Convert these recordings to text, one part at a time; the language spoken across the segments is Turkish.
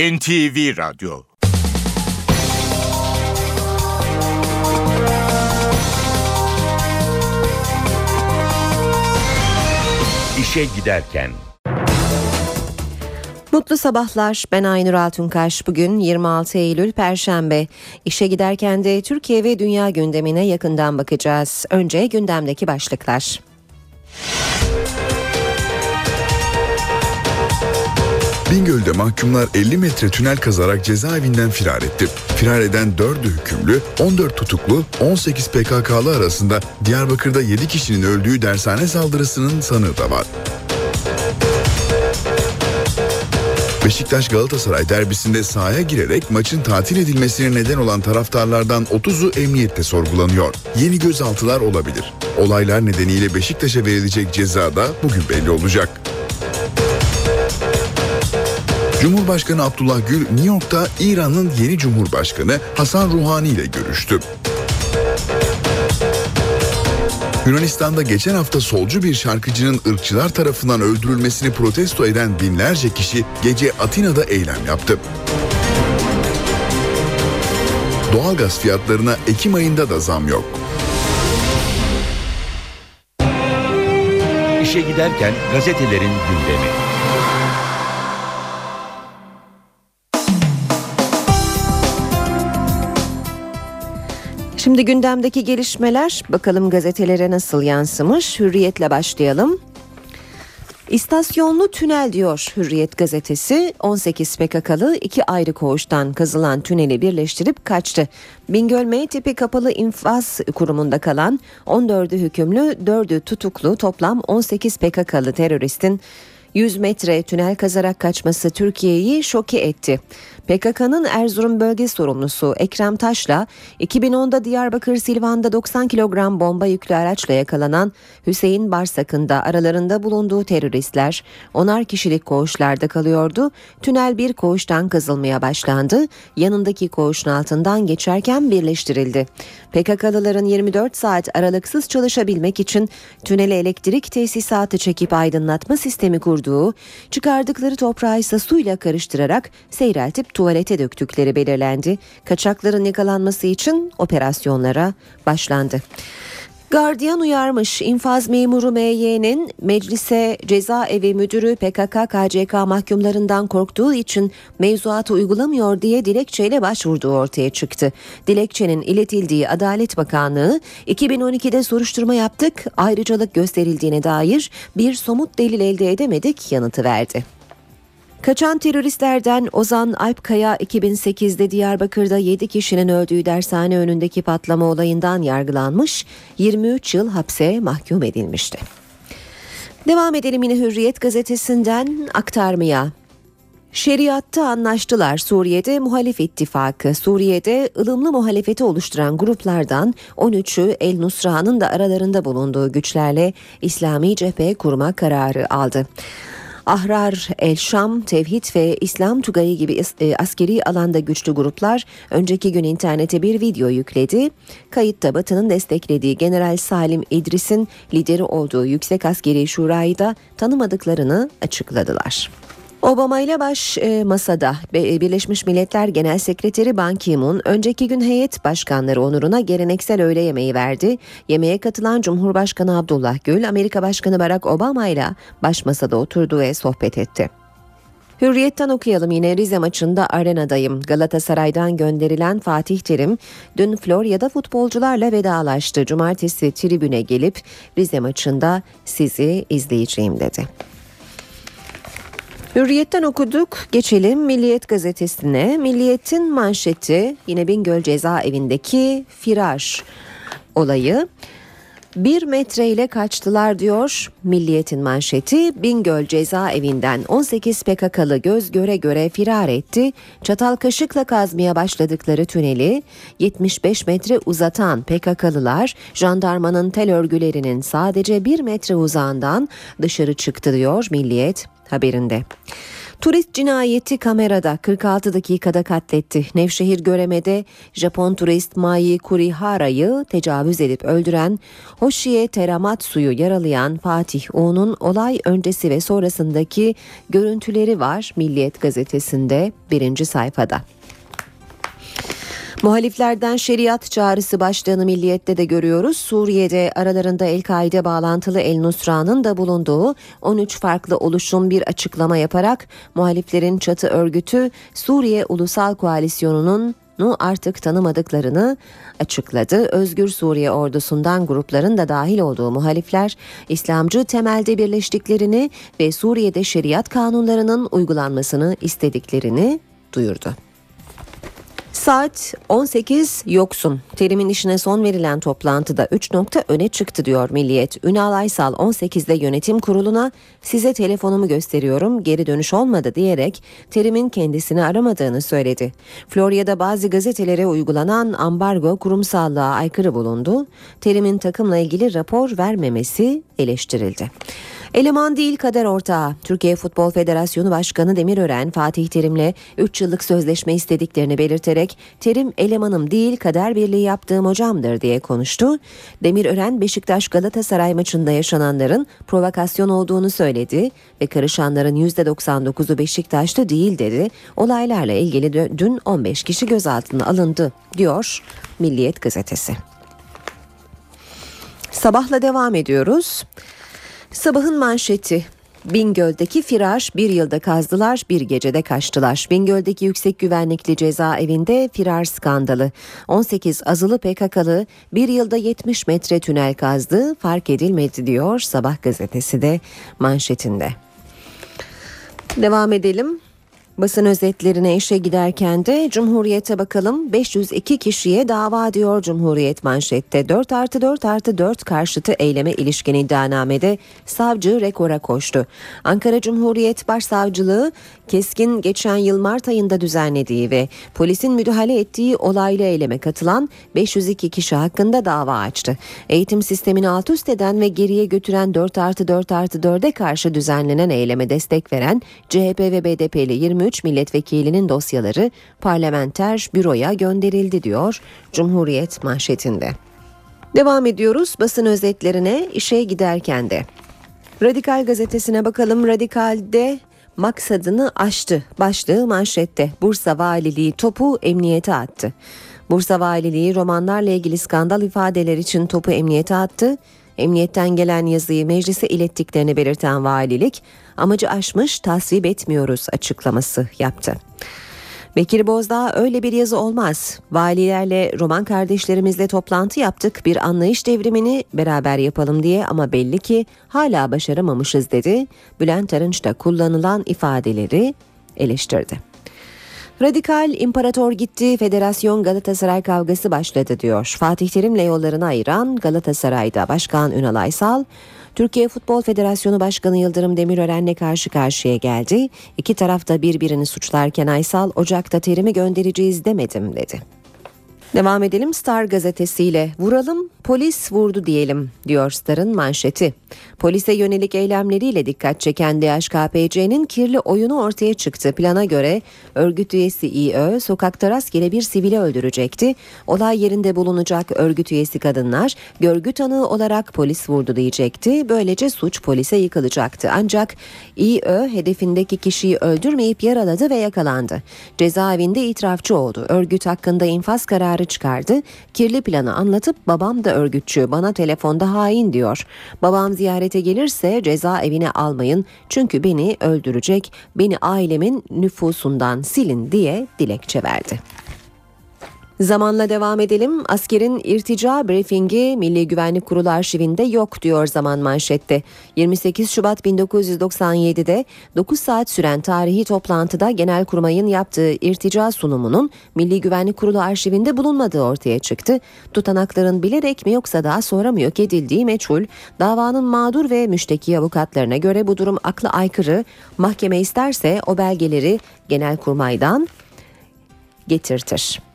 NTV Radyo İşe Giderken Mutlu sabahlar. Ben Aynur Altunkaş. Bugün 26 Eylül Perşembe. İşe giderken de Türkiye ve dünya gündemine yakından bakacağız. Önce gündemdeki başlıklar. Bingöl'de mahkumlar 50 metre tünel kazarak cezaevinden firar etti. Firar eden 4'ü hükümlü, 14 tutuklu, 18 PKK'lı arasında Diyarbakır'da 7 kişinin öldüğü dershane saldırısının sanığı da var. Beşiktaş Galatasaray derbisinde sahaya girerek maçın tatil edilmesine neden olan taraftarlardan 30'u emniyette sorgulanıyor. Yeni gözaltılar olabilir. Olaylar nedeniyle Beşiktaş'a verilecek ceza da bugün belli olacak. Cumhurbaşkanı Abdullah Gül New York'ta İran'ın yeni Cumhurbaşkanı Hasan Ruhani ile görüştü. Yunanistan'da geçen hafta solcu bir şarkıcının ırkçılar tarafından öldürülmesini protesto eden binlerce kişi gece Atina'da eylem yaptı. Doğalgaz fiyatlarına Ekim ayında da zam yok. İşe giderken gazetelerin gündemi. Şimdi gündemdeki gelişmeler bakalım gazetelere nasıl yansımış. Hürriyetle başlayalım. İstasyonlu tünel diyor Hürriyet gazetesi 18 PKK'lı iki ayrı koğuştan kazılan tüneli birleştirip kaçtı. Bingöl M kapalı infaz kurumunda kalan 14'ü hükümlü 4'ü tutuklu toplam 18 PKK'lı teröristin 100 metre tünel kazarak kaçması Türkiye'yi şoke etti. PKK'nın Erzurum bölge sorumlusu Ekrem Taş'la 2010'da Diyarbakır Silvan'da 90 kilogram bomba yüklü araçla yakalanan Hüseyin Barsak'ın da aralarında bulunduğu teröristler onar kişilik koğuşlarda kalıyordu. Tünel bir koğuştan kazılmaya başlandı. Yanındaki koğuşun altından geçerken birleştirildi. PKK'lıların 24 saat aralıksız çalışabilmek için tünele elektrik tesisatı çekip aydınlatma sistemi kurduğu, çıkardıkları toprağı ise suyla karıştırarak seyreltip tuvalete döktükleri belirlendi. Kaçakların yakalanması için operasyonlara başlandı. Gardiyan uyarmış infaz memuru MY'nin meclise cezaevi müdürü PKK KCK mahkumlarından korktuğu için mevzuatı uygulamıyor diye dilekçeyle başvurduğu ortaya çıktı. Dilekçenin iletildiği Adalet Bakanlığı 2012'de soruşturma yaptık ayrıcalık gösterildiğine dair bir somut delil elde edemedik yanıtı verdi. Kaçan teröristlerden Ozan Alpkaya 2008'de Diyarbakır'da 7 kişinin öldüğü dershane önündeki patlama olayından yargılanmış, 23 yıl hapse mahkum edilmişti. Devam edelim yine Hürriyet gazetesinden aktarmaya. Şeriatta anlaştılar Suriye'de muhalif ittifakı. Suriye'de ılımlı muhalefeti oluşturan gruplardan 13'ü El Nusra'nın da aralarında bulunduğu güçlerle İslami cephe kurma kararı aldı. Ahrar, El Şam, Tevhid ve İslam Tugayı gibi e, askeri alanda güçlü gruplar önceki gün internete bir video yükledi. Kayıtta Batı'nın desteklediği General Salim İdris'in lideri olduğu Yüksek Askeri Şura'yı da tanımadıklarını açıkladılar. Obama ile baş e, masada e, Birleşmiş Milletler Genel Sekreteri Ban Ki-moon önceki gün heyet başkanları onuruna geleneksel öğle yemeği verdi. Yemeğe katılan Cumhurbaşkanı Abdullah Gül, Amerika Başkanı Barack Obama ile baş masada oturdu ve sohbet etti. Hürriyetten okuyalım yine Rize maçında arenadayım. Galatasaray'dan gönderilen Fatih Terim dün Florya'da futbolcularla vedalaştı. Cumartesi tribüne gelip Rize maçında sizi izleyeceğim dedi. Hürriyetten okuduk. Geçelim Milliyet gazetesine. Milliyet'in manşeti yine Bingöl cezaevindeki firar olayı. Bir metreyle kaçtılar diyor Milliyet'in manşeti. Bingöl cezaevinden 18 PKK'lı göz göre göre firar etti. Çatal kaşıkla kazmaya başladıkları tüneli 75 metre uzatan PKK'lılar jandarmanın tel örgülerinin sadece bir metre uzağından dışarı çıktı diyor Milliyet haberinde. Turist cinayeti kamerada 46 dakikada katletti. Nevşehir Göreme'de Japon turist Mai Kurihara'yı tecavüz edip öldüren Hoshiye Teramatsu'yu yaralayan Fatih O'nun olay öncesi ve sonrasındaki görüntüleri var Milliyet gazetesinde birinci sayfada. Muhaliflerden şeriat çağrısı başlığını milliyette de görüyoruz. Suriye'de aralarında El-Kaide bağlantılı El Nusra'nın da bulunduğu 13 farklı oluşum bir açıklama yaparak muhaliflerin çatı örgütü Suriye Ulusal Koalisyonu'nun artık tanımadıklarını açıkladı. Özgür Suriye ordusundan grupların da dahil olduğu muhalifler İslamcı temelde birleştiklerini ve Suriye'de şeriat kanunlarının uygulanmasını istediklerini duyurdu. Saat 18 yoksun. Terimin işine son verilen toplantıda 3 nokta öne çıktı diyor Milliyet. Ünal Aysal 18'de yönetim kuruluna size telefonumu gösteriyorum geri dönüş olmadı diyerek Terim'in kendisini aramadığını söyledi. Florya'da bazı gazetelere uygulanan ambargo kurumsallığa aykırı bulundu. Terim'in takımla ilgili rapor vermemesi eleştirildi. Eleman değil kader ortağı. Türkiye Futbol Federasyonu Başkanı Demirören Fatih Terim'le 3 yıllık sözleşme istediklerini belirterek Terim elemanım değil kader birliği yaptığım hocamdır diye konuştu. Demirören Beşiktaş Galatasaray maçında yaşananların provokasyon olduğunu söyledi ve karışanların %99'u Beşiktaş'ta değil dedi. Olaylarla ilgili dün 15 kişi gözaltına alındı diyor Milliyet gazetesi. Sabahla devam ediyoruz. Sabahın manşeti Bingöl'deki firar bir yılda kazdılar bir gecede kaçtılar. Bingöl'deki yüksek güvenlikli cezaevinde firar skandalı. 18 azılı PKK'lı bir yılda 70 metre tünel kazdı fark edilmedi diyor Sabah gazetesi de manşetinde. Devam edelim. Basın özetlerine işe giderken de Cumhuriyet'e bakalım 502 kişiye dava diyor Cumhuriyet manşette 4 artı 4 artı 4 karşıtı eyleme ilişkin iddianamede savcı rekora koştu. Ankara Cumhuriyet Başsavcılığı Keskin geçen yıl Mart ayında düzenlediği ve polisin müdahale ettiği olaylı eyleme katılan 502 kişi hakkında dava açtı. Eğitim sistemini alt üst eden ve geriye götüren 4 artı 4 artı 4'e karşı düzenlenen eyleme destek veren CHP ve BDP'li 23 milletvekilinin dosyaları parlamenter büroya gönderildi diyor Cumhuriyet manşetinde. Devam ediyoruz basın özetlerine işe giderken de. Radikal gazetesine bakalım. Radikal'de maksadını aştı. Başlığı manşette. Bursa Valiliği topu emniyete attı. Bursa Valiliği romanlarla ilgili skandal ifadeler için topu emniyete attı. Emniyetten gelen yazıyı meclise ilettiklerini belirten valilik amacı aşmış tasvip etmiyoruz açıklaması yaptı. Bekir Bozdağ öyle bir yazı olmaz. Valilerle roman kardeşlerimizle toplantı yaptık. Bir anlayış devrimini beraber yapalım diye ama belli ki hala başaramamışız dedi. Bülent Arınç da kullanılan ifadeleri eleştirdi. Radikal imparator gitti, Federasyon Galatasaray kavgası başladı diyor. Fatih Terim'le yollarını ayıran Galatasaray'da Başkan Ünal Aysal, Türkiye Futbol Federasyonu Başkanı Yıldırım Demirören'le karşı karşıya geldi. İki tarafta birbirini suçlarken Aysal Ocak'ta terimi göndereceğiz demedim dedi. Devam edelim Star gazetesiyle. Vuralım polis vurdu diyelim diyor Star'ın manşeti. Polise yönelik eylemleriyle dikkat çeken DHKPC'nin kirli oyunu ortaya çıktı. Plana göre örgüt üyesi İÖ sokakta rastgele bir sivili öldürecekti. Olay yerinde bulunacak örgüt üyesi kadınlar görgü tanığı olarak polis vurdu diyecekti. Böylece suç polise yıkılacaktı. Ancak İÖ hedefindeki kişiyi öldürmeyip yaraladı ve yakalandı. Cezaevinde itirafçı oldu. Örgüt hakkında infaz kararı çıkardı. Kirli planı anlatıp babam da örgütçü bana telefonda hain diyor. Babam ziyarete gelirse cezaevine almayın çünkü beni öldürecek, beni ailemin nüfusundan silin diye dilekçe verdi. Zamanla devam edelim. Askerin irtica briefingi Milli Güvenlik Kurulu arşivinde yok diyor zaman manşette. 28 Şubat 1997'de 9 saat süren tarihi toplantıda Genelkurmay'ın yaptığı irtica sunumunun Milli Güvenlik Kurulu arşivinde bulunmadığı ortaya çıktı. Tutanakların bilerek mi yoksa daha sonra mı yok edildiği meçhul. Davanın mağdur ve müşteki avukatlarına göre bu durum akla aykırı. Mahkeme isterse o belgeleri Genelkurmay'dan getirtir.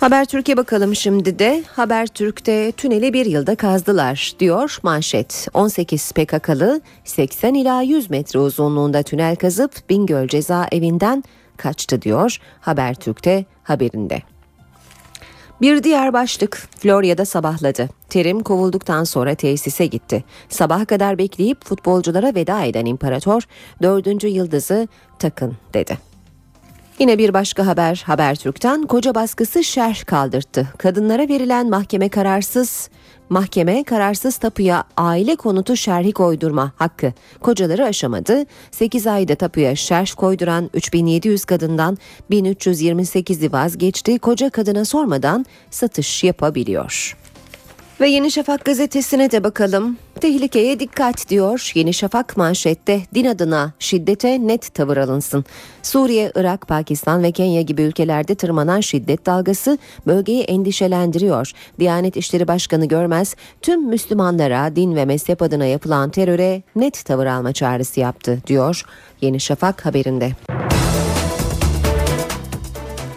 Haber Türkiye bakalım şimdi de. Haber Türk'te tüneli bir yılda kazdılar diyor manşet. 18 PKK'lı 80 ila 100 metre uzunluğunda tünel kazıp Bingöl cezaevinden kaçtı diyor Haber Türk'te haberinde. Bir diğer başlık Florya'da sabahladı. Terim kovulduktan sonra tesise gitti. Sabaha kadar bekleyip futbolculara veda eden imparator dördüncü yıldızı takın dedi. Yine bir başka haber Habertürk'ten koca baskısı şerh kaldırttı. Kadınlara verilen mahkeme kararsız Mahkeme kararsız tapuya aile konutu şerhi koydurma hakkı kocaları aşamadı. 8 ayda tapuya şerh koyduran 3700 kadından 1328'i vazgeçti. Koca kadına sormadan satış yapabiliyor. Ve Yeni Şafak gazetesine de bakalım. Tehlikeye dikkat diyor Yeni Şafak manşette din adına şiddete net tavır alınsın. Suriye, Irak, Pakistan ve Kenya gibi ülkelerde tırmanan şiddet dalgası bölgeyi endişelendiriyor. Diyanet İşleri Başkanı Görmez tüm Müslümanlara din ve mezhep adına yapılan teröre net tavır alma çağrısı yaptı diyor Yeni Şafak haberinde.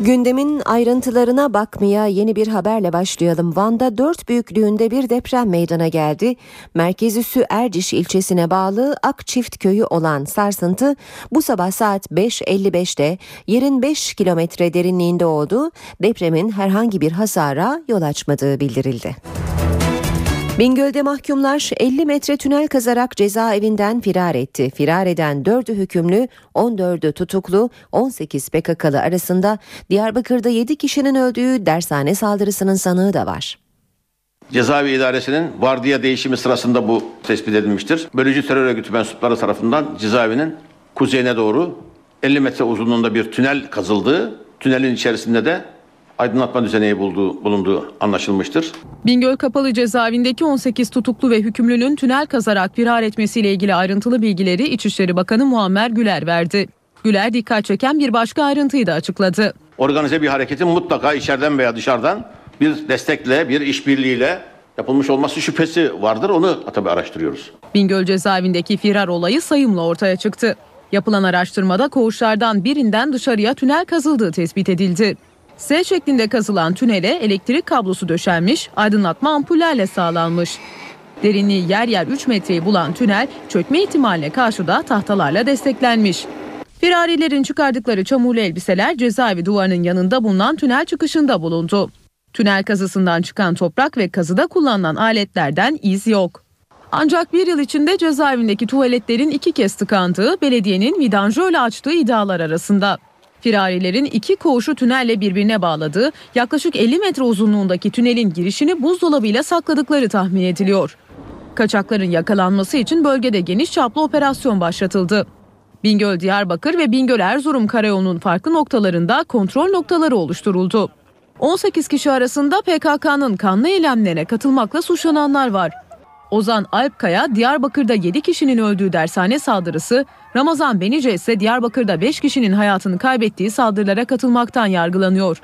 Gündemin ayrıntılarına bakmaya yeni bir haberle başlayalım. Van'da dört büyüklüğünde bir deprem meydana geldi. Merkez üssü Erciş ilçesine bağlı Akçift köyü olan sarsıntı bu sabah saat 5.55'te yerin 5 kilometre derinliğinde oldu. Depremin herhangi bir hasara yol açmadığı bildirildi. Bingöl'de mahkumlar 50 metre tünel kazarak cezaevinden firar etti. Firar eden 4'ü hükümlü, 14'ü tutuklu, 18 PKK'lı arasında Diyarbakır'da 7 kişinin öldüğü dershane saldırısının sanığı da var. Cezaevi idaresinin vardiya değişimi sırasında bu tespit edilmiştir. Bölücü terör örgütü mensupları tarafından cezaevinin kuzeyine doğru 50 metre uzunluğunda bir tünel kazıldığı, tünelin içerisinde de aydınlatma düzeneği bulduğu, bulunduğu anlaşılmıştır. Bingöl Kapalı Cezaevindeki 18 tutuklu ve hükümlünün tünel kazarak firar etmesiyle ilgili ayrıntılı bilgileri İçişleri Bakanı Muammer Güler verdi. Güler dikkat çeken bir başka ayrıntıyı da açıkladı. Organize bir hareketin mutlaka içeriden veya dışarıdan bir destekle, bir işbirliğiyle yapılmış olması şüphesi vardır. Onu tabii araştırıyoruz. Bingöl cezaevindeki firar olayı sayımla ortaya çıktı. Yapılan araştırmada koğuşlardan birinden dışarıya tünel kazıldığı tespit edildi. S şeklinde kazılan tünele elektrik kablosu döşenmiş, aydınlatma ampullerle sağlanmış. Derinliği yer yer 3 metreyi bulan tünel çökme ihtimaline karşı da tahtalarla desteklenmiş. Firarilerin çıkardıkları çamurlu elbiseler cezaevi duvarının yanında bulunan tünel çıkışında bulundu. Tünel kazısından çıkan toprak ve kazıda kullanılan aletlerden iz yok. Ancak bir yıl içinde cezaevindeki tuvaletlerin iki kez tıkandığı belediyenin vidanjörle açtığı iddialar arasında. Firarilerin iki koğuşu tünelle birbirine bağladığı yaklaşık 50 metre uzunluğundaki tünelin girişini buzdolabıyla sakladıkları tahmin ediliyor. Kaçakların yakalanması için bölgede geniş çaplı operasyon başlatıldı. Bingöl Diyarbakır ve Bingöl Erzurum karayolunun farklı noktalarında kontrol noktaları oluşturuldu. 18 kişi arasında PKK'nın kanlı eylemlerine katılmakla suçlananlar var. Ozan Alpkaya Diyarbakır'da 7 kişinin öldüğü dershane saldırısı, Ramazan Benice ise Diyarbakır'da 5 kişinin hayatını kaybettiği saldırılara katılmaktan yargılanıyor.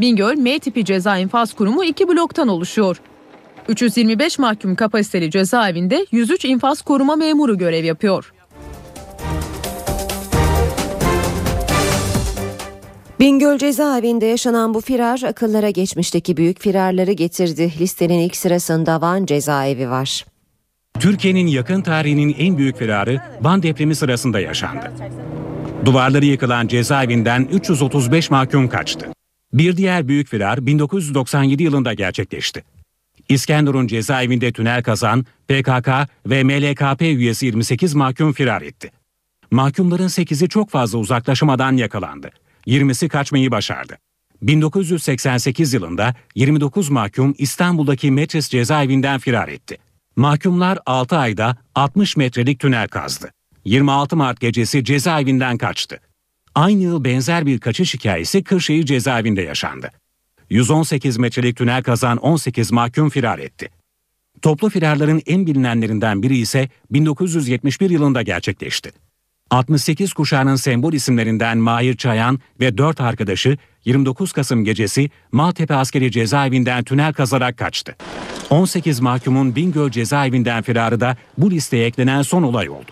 Bingöl M tipi ceza infaz kurumu iki bloktan oluşuyor. 325 mahkum kapasiteli cezaevinde 103 infaz koruma memuru görev yapıyor. Bingöl cezaevinde yaşanan bu firar akıllara geçmişteki büyük firarları getirdi. Listenin ilk sırasında Van cezaevi var. Türkiye'nin yakın tarihinin en büyük firarı Van depremi sırasında yaşandı. Duvarları yıkılan cezaevinden 335 mahkum kaçtı. Bir diğer büyük firar 1997 yılında gerçekleşti. İskenderun cezaevinde tünel kazan PKK ve MLKP üyesi 28 mahkum firar etti. Mahkumların 8'i çok fazla uzaklaşamadan yakalandı. 20'si kaçmayı başardı. 1988 yılında 29 mahkum İstanbul'daki Metris cezaevinden firar etti. Mahkumlar 6 ayda 60 metrelik tünel kazdı. 26 Mart gecesi cezaevinden kaçtı. Aynı yıl benzer bir kaçış hikayesi Kırşehir cezaevinde yaşandı. 118 metrelik tünel kazan 18 mahkum firar etti. Toplu firarların en bilinenlerinden biri ise 1971 yılında gerçekleşti. 68 kuşağının sembol isimlerinden Mahir Çayan ve 4 arkadaşı 29 Kasım gecesi Maltepe Askeri Cezaevinden tünel kazarak kaçtı. 18 mahkumun Bingöl Cezaevinden firarı da bu listeye eklenen son olay oldu.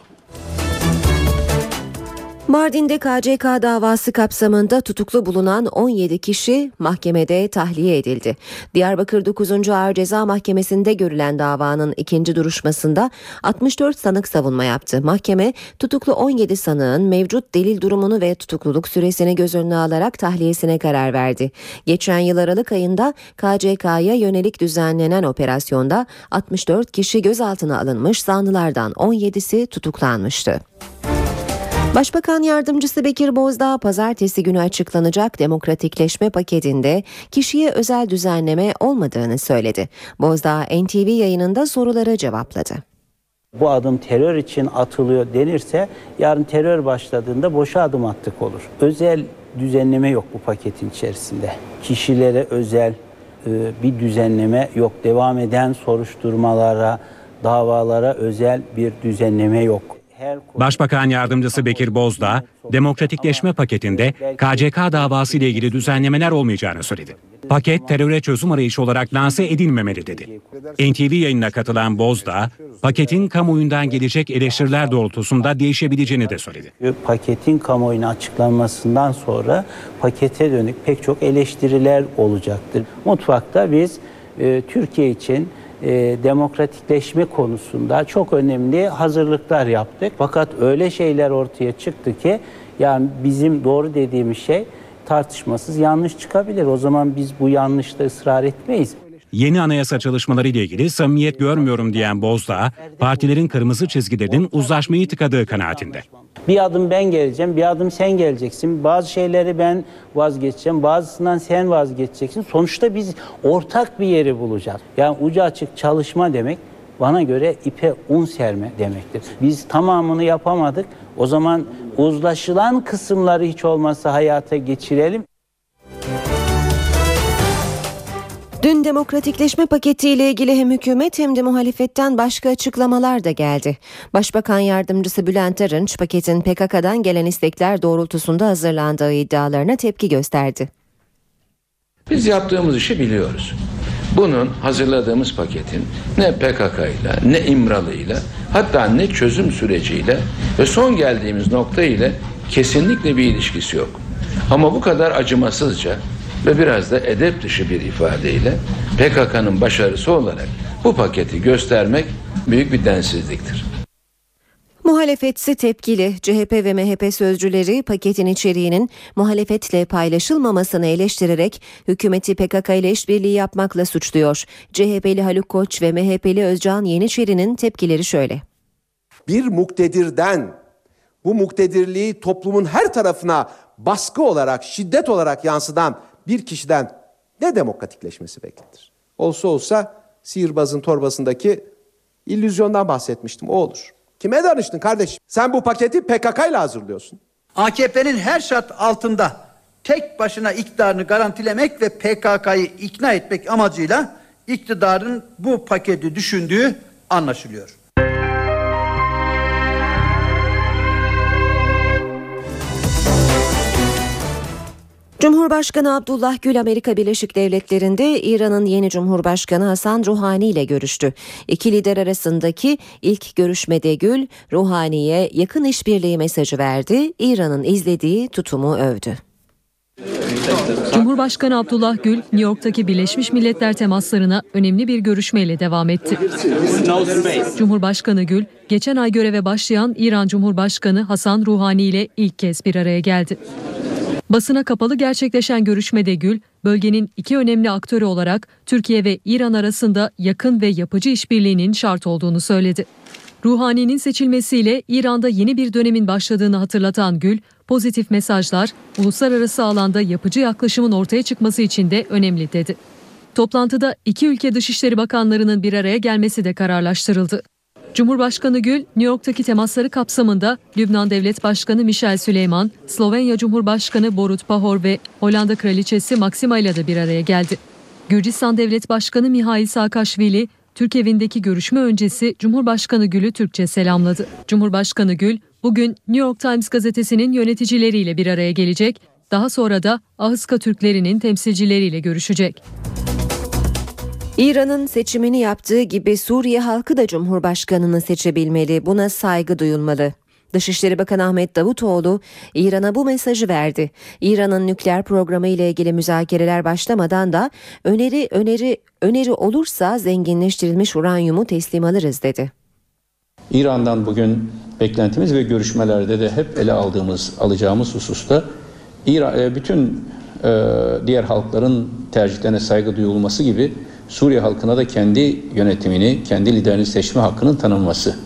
Mardin'de KCK davası kapsamında tutuklu bulunan 17 kişi mahkemede tahliye edildi. Diyarbakır 9. Ağır Ceza Mahkemesi'nde görülen davanın ikinci duruşmasında 64 sanık savunma yaptı. Mahkeme tutuklu 17 sanığın mevcut delil durumunu ve tutukluluk süresini göz önüne alarak tahliyesine karar verdi. Geçen yıl Aralık ayında KCK'ya yönelik düzenlenen operasyonda 64 kişi gözaltına alınmış zanlılardan 17'si tutuklanmıştı. Başbakan Yardımcısı Bekir Bozdağ pazartesi günü açıklanacak demokratikleşme paketinde kişiye özel düzenleme olmadığını söyledi. Bozdağ NTV yayınında sorulara cevapladı. Bu adım terör için atılıyor denirse yarın terör başladığında boşa adım attık olur. Özel düzenleme yok bu paketin içerisinde. Kişilere özel e, bir düzenleme yok. Devam eden soruşturmalara, davalara özel bir düzenleme yok. Başbakan Yardımcısı Bekir Bozdağ, demokratikleşme paketinde KCK davası ile ilgili düzenlemeler olmayacağını söyledi. Paket teröre çözüm arayışı olarak lanse edilmemeli dedi. NTV yayınına katılan Bozdağ, paketin kamuoyundan gelecek eleştiriler doğrultusunda değişebileceğini de söyledi. Paketin kamuoyuna açıklanmasından sonra pakete dönük pek çok eleştiriler olacaktır. Mutfakta biz e, Türkiye için e, demokratikleşme konusunda çok önemli hazırlıklar yaptık. Fakat öyle şeyler ortaya çıktı ki yani bizim doğru dediğimiz şey tartışmasız yanlış çıkabilir. O zaman biz bu yanlışta ısrar etmeyiz. Yeni anayasa çalışmaları ile ilgili samimiyet görmüyorum diyen Bozdağ, partilerin kırmızı çizgilerinin uzlaşmayı tıkadığı kanaatinde. Bir adım ben geleceğim, bir adım sen geleceksin. Bazı şeyleri ben vazgeçeceğim, bazısından sen vazgeçeceksin. Sonuçta biz ortak bir yeri bulacağız. Yani ucu açık çalışma demek bana göre ipe un serme demektir. Biz tamamını yapamadık. O zaman uzlaşılan kısımları hiç olmazsa hayata geçirelim. Dün demokratikleşme paketiyle ilgili hem hükümet hem de muhalefetten başka açıklamalar da geldi. Başbakan yardımcısı Bülent Arınç paketin PKK'dan gelen istekler doğrultusunda hazırlandığı iddialarına tepki gösterdi. Biz yaptığımız işi biliyoruz. Bunun hazırladığımız paketin ne PKK ile ne İmralı ile hatta ne çözüm süreciyle ve son geldiğimiz nokta ile kesinlikle bir ilişkisi yok. Ama bu kadar acımasızca ve biraz da edep dışı bir ifadeyle PKK'nın başarısı olarak bu paketi göstermek büyük bir densizliktir. Muhalefetsi tepkili CHP ve MHP sözcüleri paketin içeriğinin muhalefetle paylaşılmamasını eleştirerek hükümeti PKK ile işbirliği yapmakla suçluyor. CHP'li Haluk Koç ve MHP'li Özcan Yeniçeri'nin tepkileri şöyle. Bir muktedirden bu muktedirliği toplumun her tarafına baskı olarak, şiddet olarak yansıdan bir kişiden ne demokratikleşmesi beklenir? Olsa olsa sihirbazın torbasındaki illüzyondan bahsetmiştim o olur. Kime danıştın kardeşim? Sen bu paketi PKK ile hazırlıyorsun. AKP'nin her şart altında tek başına iktidarını garantilemek ve PKK'yı ikna etmek amacıyla iktidarın bu paketi düşündüğü anlaşılıyor. Cumhurbaşkanı Abdullah Gül Amerika Birleşik Devletleri'nde İran'ın yeni Cumhurbaşkanı Hasan Ruhani ile görüştü. İki lider arasındaki ilk görüşmede Gül, Ruhani'ye yakın işbirliği mesajı verdi, İran'ın izlediği tutumu övdü. Cumhurbaşkanı Abdullah Gül, New York'taki Birleşmiş Milletler temaslarına önemli bir görüşmeyle devam etti. Cumhurbaşkanı Gül, geçen ay göreve başlayan İran Cumhurbaşkanı Hasan Ruhani ile ilk kez bir araya geldi. Basına kapalı gerçekleşen görüşmede Gül, bölgenin iki önemli aktörü olarak Türkiye ve İran arasında yakın ve yapıcı işbirliğinin şart olduğunu söyledi. Ruhani'nin seçilmesiyle İran'da yeni bir dönemin başladığını hatırlatan Gül, pozitif mesajlar uluslararası alanda yapıcı yaklaşımın ortaya çıkması için de önemli dedi. Toplantıda iki ülke Dışişleri Bakanlarının bir araya gelmesi de kararlaştırıldı. Cumhurbaşkanı Gül, New York'taki temasları kapsamında Lübnan Devlet Başkanı Michel Süleyman, Slovenya Cumhurbaşkanı Borut Pahor ve Hollanda Kraliçesi Maxima ile de bir araya geldi. Gürcistan Devlet Başkanı Mihail Saakashvili, Türk evindeki görüşme öncesi Cumhurbaşkanı Gül'ü Türkçe selamladı. Cumhurbaşkanı Gül, bugün New York Times gazetesinin yöneticileriyle bir araya gelecek, daha sonra da Ahıska Türkleri'nin temsilcileriyle görüşecek. İran'ın seçimini yaptığı gibi Suriye halkı da Cumhurbaşkanını seçebilmeli. Buna saygı duyulmalı. Dışişleri Bakanı Ahmet Davutoğlu İran'a bu mesajı verdi. İran'ın nükleer programı ile ilgili müzakereler başlamadan da öneri öneri öneri olursa zenginleştirilmiş uranyumu teslim alırız dedi. İran'dan bugün beklentimiz ve görüşmelerde de hep ele aldığımız, alacağımız hususta İran, e, bütün e, diğer halkların tercihlerine saygı duyulması gibi Suriye halkına da kendi yönetimini, kendi liderini seçme hakkının tanınması.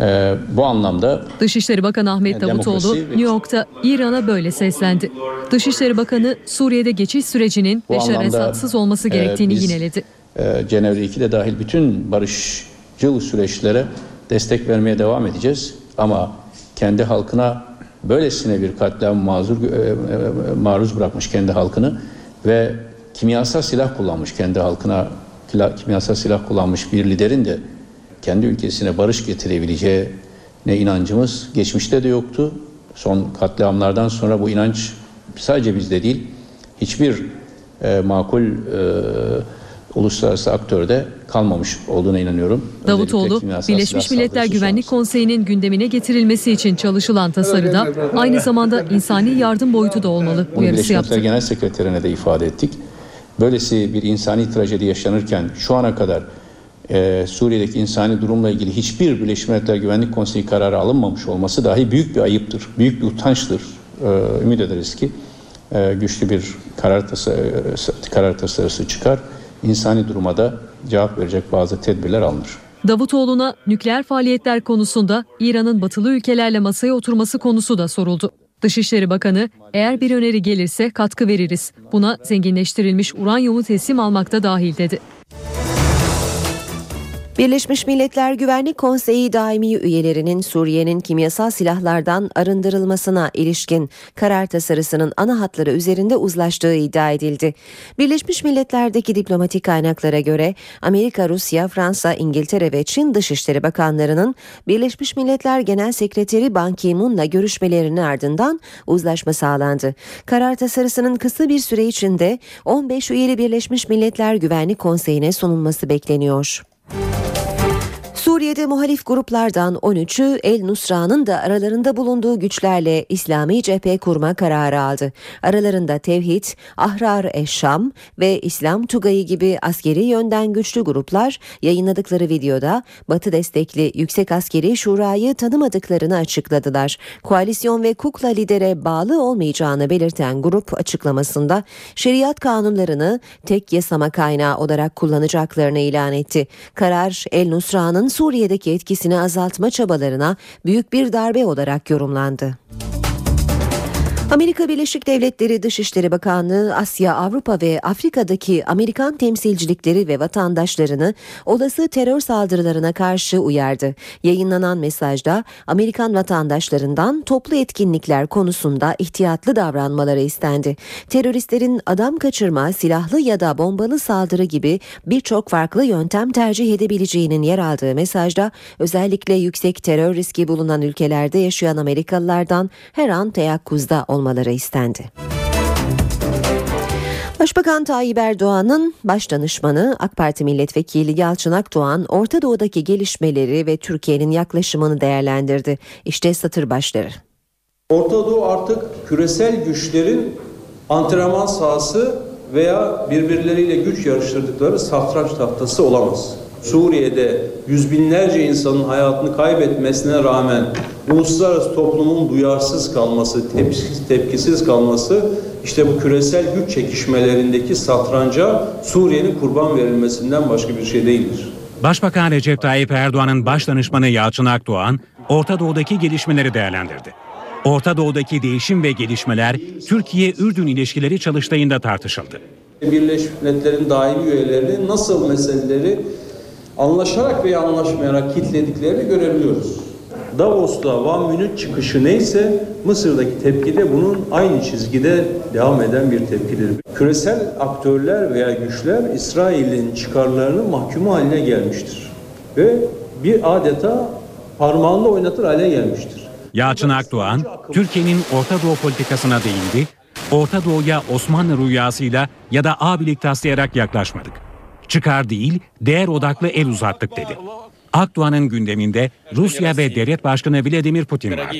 Ee, bu anlamda Dışişleri Bakanı Ahmet Davutoğlu New York'ta İran'a böyle seslendi. Dışişleri Bakanı Suriye'de geçiş sürecinin Beşar Esad'sız olması gerektiğini e, biz, yineledi. E, Cenevre 2'de dahil bütün barışçıl süreçlere destek vermeye devam edeceğiz. Ama kendi halkına böylesine bir katliam mazur, e, e, maruz bırakmış kendi halkını ve kimyasal silah kullanmış kendi halkına kimyasal silah kullanmış bir liderin de kendi ülkesine barış getirebileceğine inancımız geçmişte de yoktu. Son katliamlardan sonra bu inanç sadece bizde değil hiçbir e, makul e, uluslararası aktörde kalmamış olduğuna inanıyorum. Davutoğlu, Birleşmiş Milletler Güvenlik Konseyi'nin gündemine getirilmesi için çalışılan tasarıda aynı zamanda insani yardım boyutu da olmalı uyarısı yaptı. Birleşmiş Milletler Genel Sekreterine de ifade ettik. Böylesi bir insani trajedi yaşanırken şu ana kadar e, Suriye'deki insani durumla ilgili hiçbir Birleşmiş Milletler Güvenlik Konseyi kararı alınmamış olması dahi büyük bir ayıptır, büyük bir utançtır. E, ümit ederiz ki e, güçlü bir karar, tasa, karar tasarısı çıkar. İnsani duruma da cevap verecek bazı tedbirler alınır. Davutoğlu'na nükleer faaliyetler konusunda İran'ın batılı ülkelerle masaya oturması konusu da soruldu. Dışişleri Bakanı eğer bir öneri gelirse katkı veririz. Buna zenginleştirilmiş uranyumu teslim almakta dahil dedi. Birleşmiş Milletler Güvenlik Konseyi daimi üyelerinin Suriye'nin kimyasal silahlardan arındırılmasına ilişkin karar tasarısının ana hatları üzerinde uzlaştığı iddia edildi. Birleşmiş Milletler'deki diplomatik kaynaklara göre Amerika, Rusya, Fransa, İngiltere ve Çin Dışişleri Bakanlarının Birleşmiş Milletler Genel Sekreteri Ban Ki-moon'la görüşmelerinin ardından uzlaşma sağlandı. Karar tasarısının kısa bir süre içinde 15 üyeli Birleşmiş Milletler Güvenlik Konseyi'ne sunulması bekleniyor. Thank you Suriye'de muhalif gruplardan 13'ü El Nusra'nın da aralarında bulunduğu güçlerle İslami cephe kurma kararı aldı. Aralarında Tevhid, Ahrar Eşşam ve İslam Tugayı gibi askeri yönden güçlü gruplar yayınladıkları videoda Batı destekli Yüksek Askeri Şura'yı tanımadıklarını açıkladılar. Koalisyon ve kukla lidere bağlı olmayacağını belirten grup açıklamasında şeriat kanunlarını tek yasama kaynağı olarak kullanacaklarını ilan etti. Karar El Nusra'nın Suriye'deki etkisini azaltma çabalarına büyük bir darbe olarak yorumlandı. Amerika Birleşik Devletleri Dışişleri Bakanlığı Asya, Avrupa ve Afrika'daki Amerikan temsilcilikleri ve vatandaşlarını olası terör saldırılarına karşı uyardı. Yayınlanan mesajda Amerikan vatandaşlarından toplu etkinlikler konusunda ihtiyatlı davranmaları istendi. Teröristlerin adam kaçırma, silahlı ya da bombalı saldırı gibi birçok farklı yöntem tercih edebileceğinin yer aldığı mesajda özellikle yüksek terör riski bulunan ülkelerde yaşayan Amerikalılardan her an teyakkuzda olmaları istendi. Başbakan Tayyip Erdoğan'ın baş danışmanı AK Parti milletvekili Yalçın Akdoğan Orta Doğu'daki gelişmeleri ve Türkiye'nin yaklaşımını değerlendirdi. İşte satır başları. Orta Doğu artık küresel güçlerin antrenman sahası veya birbirleriyle güç yarıştırdıkları satranç tahtası olamaz. Suriye'de yüz binlerce insanın hayatını kaybetmesine rağmen uluslararası toplumun duyarsız kalması, tepkisiz, tepkisiz kalması işte bu küresel güç çekişmelerindeki satranca Suriye'nin kurban verilmesinden başka bir şey değildir. Başbakan Recep Tayyip Erdoğan'ın baş danışmanı Yalçın Akdoğan, Orta Doğu'daki gelişmeleri değerlendirdi. Orta Doğu'daki değişim ve gelişmeler Türkiye-Ürdün ilişkileri çalıştayında tartışıldı. Birleşmiş Milletler'in daimi üyelerinin nasıl meseleleri anlaşarak veya anlaşmayarak kitlediklerini görebiliyoruz. Davos'ta Van Münih çıkışı neyse Mısır'daki tepki de bunun aynı çizgide devam eden bir tepkidir. Küresel aktörler veya güçler İsrail'in çıkarlarını mahkumu haline gelmiştir. Ve bir adeta parmağında oynatır hale gelmiştir. Yalçın Akdoğan, Türkiye'nin Orta Doğu politikasına değindi. Orta Doğu'ya Osmanlı rüyasıyla ya da abilik taslayarak yaklaşmadık çıkar değil değer odaklı el uzattık dedi. Akdoğan'ın gündeminde Rusya ve devlet başkanı Vladimir Putin var.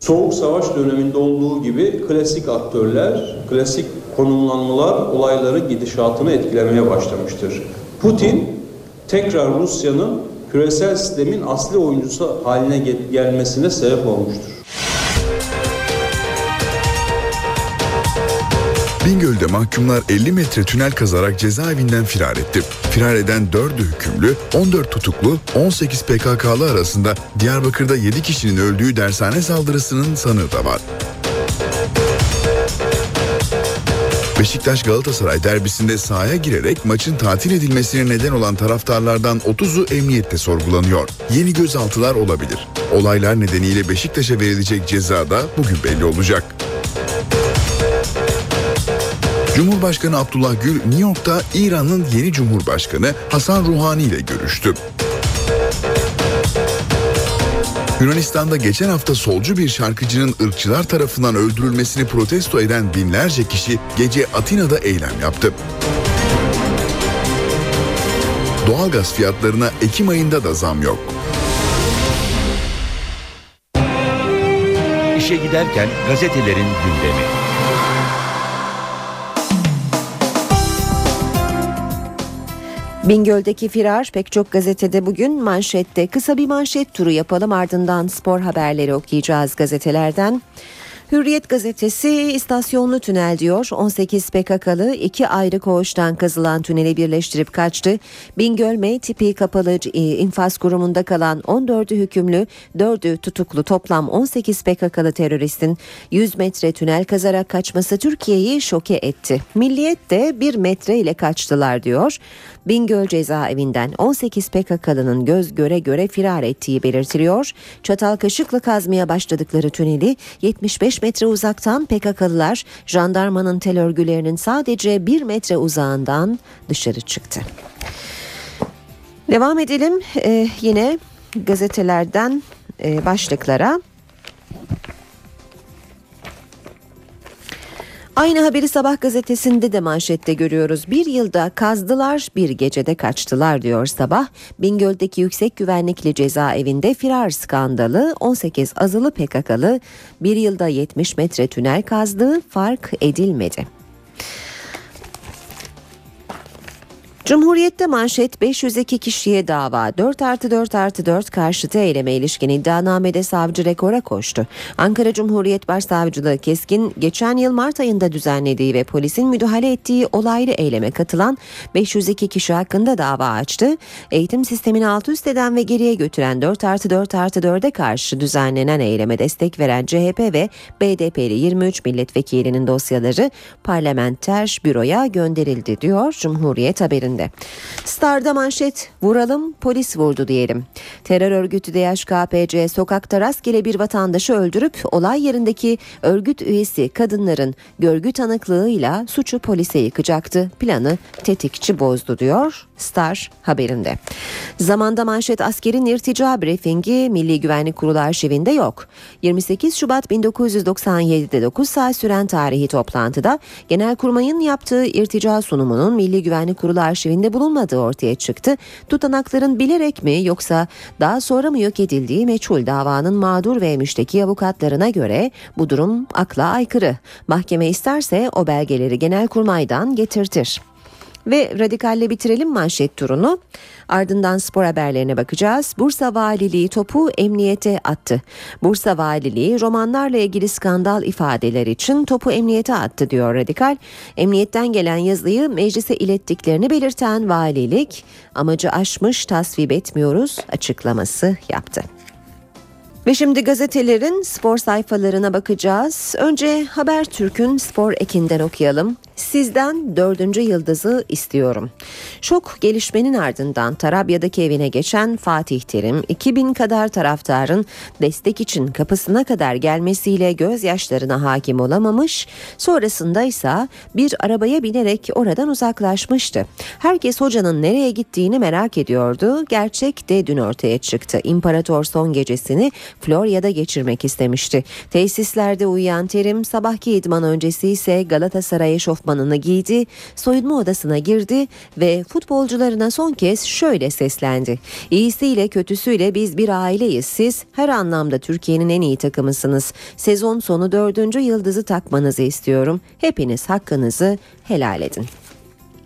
Soğuk savaş döneminde olduğu gibi klasik aktörler, klasik konumlanmalar olayları gidişatını etkilemeye başlamıştır. Putin tekrar Rusya'nın küresel sistemin asli oyuncusu haline gelmesine sebep olmuştur. Bingöl'de mahkumlar 50 metre tünel kazarak cezaevinden firar etti. Firar eden 4'ü hükümlü, 14 tutuklu, 18 PKK'lı arasında Diyarbakır'da 7 kişinin öldüğü dershane saldırısının sanığı da var. Beşiktaş Galatasaray derbisinde sahaya girerek maçın tatil edilmesine neden olan taraftarlardan 30'u emniyette sorgulanıyor. Yeni gözaltılar olabilir. Olaylar nedeniyle Beşiktaş'a verilecek ceza da bugün belli olacak. Cumhurbaşkanı Abdullah Gül New York'ta İran'ın yeni Cumhurbaşkanı Hasan Ruhani ile görüştü. Yunanistan'da geçen hafta solcu bir şarkıcının ırkçılar tarafından öldürülmesini protesto eden binlerce kişi gece Atina'da eylem yaptı. Doğalgaz fiyatlarına Ekim ayında da zam yok. İşe giderken gazetelerin gündemi. Bingöl'deki firar pek çok gazetede bugün manşette. Kısa bir manşet turu yapalım ardından spor haberleri okuyacağız gazetelerden. Hürriyet gazetesi istasyonlu tünel diyor. 18 PKK'lı iki ayrı koğuştan kazılan tüneli birleştirip kaçtı. Bingöl M tipi kapalı e, infaz kurumunda kalan 14'ü hükümlü, 4'ü tutuklu toplam 18 PKK'lı teröristin 100 metre tünel kazarak kaçması Türkiye'yi şoke etti. Milliyet de 1 metre ile kaçtılar diyor. Bingöl cezaevinden 18 PKK'lının göz göre göre firar ettiği belirtiliyor. Çatal kaşıkla kazmaya başladıkları tüneli 75 metre uzaktan PKK'lılar jandarmanın tel örgülerinin sadece 1 metre uzağından dışarı çıktı. Devam edelim ee, yine gazetelerden e, başlıklara. Aynı haberi Sabah gazetesinde de manşette görüyoruz. Bir yılda kazdılar, bir gecede kaçtılar diyor Sabah. Bingöl'deki yüksek güvenlikli cezaevinde firar skandalı 18 azılı PKK'lı bir yılda 70 metre tünel kazdığı fark edilmedi. Cumhuriyette manşet 502 kişiye dava 4 artı 4 artı 4 karşıtı eyleme ilişkin iddianamede savcı rekora koştu. Ankara Cumhuriyet Başsavcılığı Keskin geçen yıl Mart ayında düzenlediği ve polisin müdahale ettiği olaylı eyleme katılan 502 kişi hakkında dava açtı. Eğitim sistemini alt üst eden ve geriye götüren 4 artı 4 artı 4'e karşı düzenlenen eyleme destek veren CHP ve BDP'li 23 milletvekilinin dosyaları parlamenter büroya gönderildi diyor Cumhuriyet haberinde haberinde. Star'da manşet vuralım polis vurdu diyelim. Terör örgütü DHKPC sokakta rastgele bir vatandaşı öldürüp olay yerindeki örgüt üyesi kadınların görgü tanıklığıyla suçu polise yıkacaktı. Planı tetikçi bozdu diyor Star haberinde. Zamanda manşet askerin irtica briefingi Milli Güvenlik Kurulu arşivinde yok. 28 Şubat 1997'de 9 saat süren tarihi toplantıda Genelkurmay'ın yaptığı irtica sunumunun Milli Güvenlik Kurulu arşivinde bulunmadığı ortaya çıktı. Tutanakların bilerek mi yoksa daha sonra mı yok edildiği meçhul davanın mağdur ve müşteki avukatlarına göre bu durum akla aykırı. Mahkeme isterse o belgeleri Genelkurmay'dan getirtir. Ve radikalle bitirelim manşet turunu. Ardından spor haberlerine bakacağız. Bursa Valiliği topu emniyete attı. Bursa Valiliği romanlarla ilgili skandal ifadeler için topu emniyete attı diyor Radikal. Emniyetten gelen yazıyı meclise ilettiklerini belirten valilik amacı aşmış tasvip etmiyoruz açıklaması yaptı. Ve şimdi gazetelerin spor sayfalarına bakacağız. Önce Habertürk'ün spor ekinden okuyalım. Sizden dördüncü yıldızı istiyorum. Şok gelişmenin ardından Tarabya'daki evine geçen Fatih Terim 2000 kadar taraftarın destek için kapısına kadar gelmesiyle gözyaşlarına hakim olamamış, sonrasında ise bir arabaya binerek oradan uzaklaşmıştı. Herkes hocanın nereye gittiğini merak ediyordu. Gerçek de dün ortaya çıktı. İmparator son gecesini Florya'da geçirmek istemişti. Tesislerde uyuyan Terim sabahki idman öncesi ise Galatasaray eşofmanı eşofmanını giydi, soyunma odasına girdi ve futbolcularına son kez şöyle seslendi. İyisiyle kötüsüyle biz bir aileyiz. Siz her anlamda Türkiye'nin en iyi takımısınız. Sezon sonu dördüncü yıldızı takmanızı istiyorum. Hepiniz hakkınızı helal edin.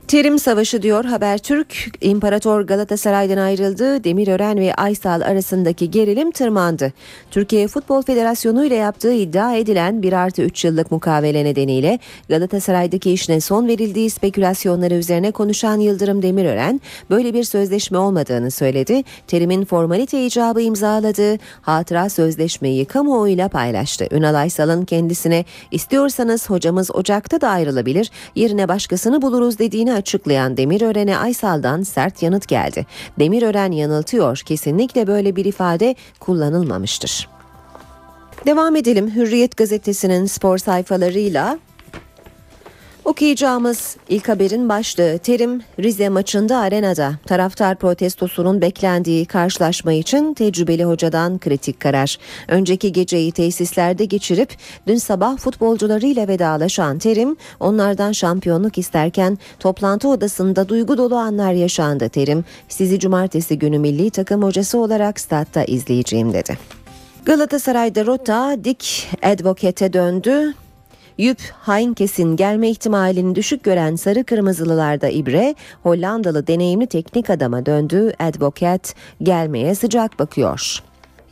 Terim Savaşı diyor Habertürk. İmparator Galatasaray'dan ayrıldı. Demirören ve Aysal arasındaki gerilim tırmandı. Türkiye Futbol Federasyonu ile yaptığı iddia edilen 1 artı 3 yıllık mukavele nedeniyle Galatasaray'daki işine son verildiği spekülasyonları üzerine konuşan Yıldırım Demirören böyle bir sözleşme olmadığını söyledi. Terim'in formalite icabı imzaladığı hatıra sözleşmeyi kamuoyuyla paylaştı. Ünal Aysal'ın kendisine istiyorsanız hocamız Ocak'ta da ayrılabilir yerine başkasını buluruz dediğini açıklayan Demirören'e Aysal'dan sert yanıt geldi. Demirören yanıltıyor. Kesinlikle böyle bir ifade kullanılmamıştır. Devam edelim Hürriyet gazetesinin spor sayfalarıyla. Okuyacağımız ilk haberin başlığı Terim Rize maçında arenada taraftar protestosunun beklendiği karşılaşma için tecrübeli hocadan kritik karar. Önceki geceyi tesislerde geçirip dün sabah futbolcularıyla vedalaşan Terim onlardan şampiyonluk isterken toplantı odasında duygu dolu anlar yaşandı Terim. Sizi cumartesi günü milli takım hocası olarak statta izleyeceğim dedi. Galatasaray'da rota Dick Advocate'e döndü. Yüp Heinkes'in gelme ihtimalini düşük gören sarı kırmızılılarda ibre Hollandalı deneyimli teknik adama döndü. Advokat gelmeye sıcak bakıyor.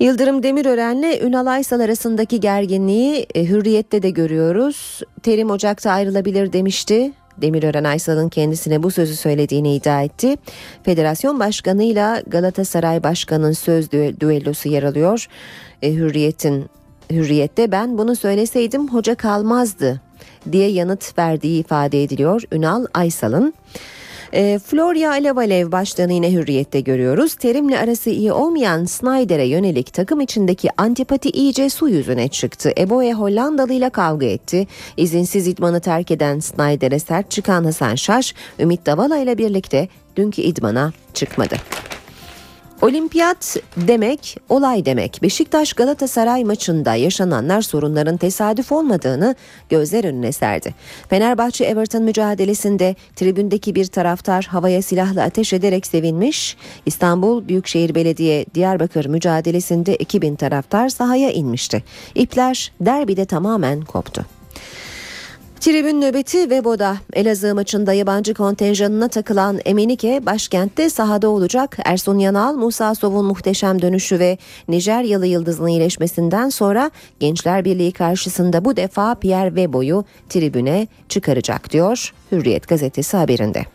Yıldırım Demirören'le Ünal Aysal arasındaki gerginliği e, Hürriyet'te de görüyoruz. Terim Ocak'ta ayrılabilir demişti. Demirören Aysal'ın kendisine bu sözü söylediğini iddia etti. Federasyon başkanıyla Galatasaray başkanının söz düellosu yer alıyor. E, Hürriyet'in Hürriyette ben bunu söyleseydim hoca kalmazdı diye yanıt verdiği ifade ediliyor Ünal Aysal'ın. E, Florya Alev Alev başlığını yine hürriyette görüyoruz. Terimle arası iyi olmayan Snyder'e yönelik takım içindeki antipati iyice su yüzüne çıktı. Eboe Hollandalı ile kavga etti. İzinsiz idmanı terk eden Snyder'e sert çıkan Hasan Şaş, Ümit Davala ile birlikte dünkü idmana çıkmadı. Olimpiyat demek olay demek. Beşiktaş Galatasaray maçında yaşananlar sorunların tesadüf olmadığını gözler önüne serdi. Fenerbahçe Everton mücadelesinde tribündeki bir taraftar havaya silahla ateş ederek sevinmiş. İstanbul Büyükşehir Belediye Diyarbakır mücadelesinde 2000 taraftar sahaya inmişti. İpler derbide tamamen koptu. Tribün nöbeti Vebo'da Elazığ maçında yabancı kontenjanına takılan Emenike başkentte sahada olacak. Ersun Yanal, Musa Sov'un muhteşem dönüşü ve Nijeryalı yıldızın iyileşmesinden sonra Gençler Birliği karşısında bu defa Pierre Vebo'yu tribüne çıkaracak diyor Hürriyet gazetesi haberinde.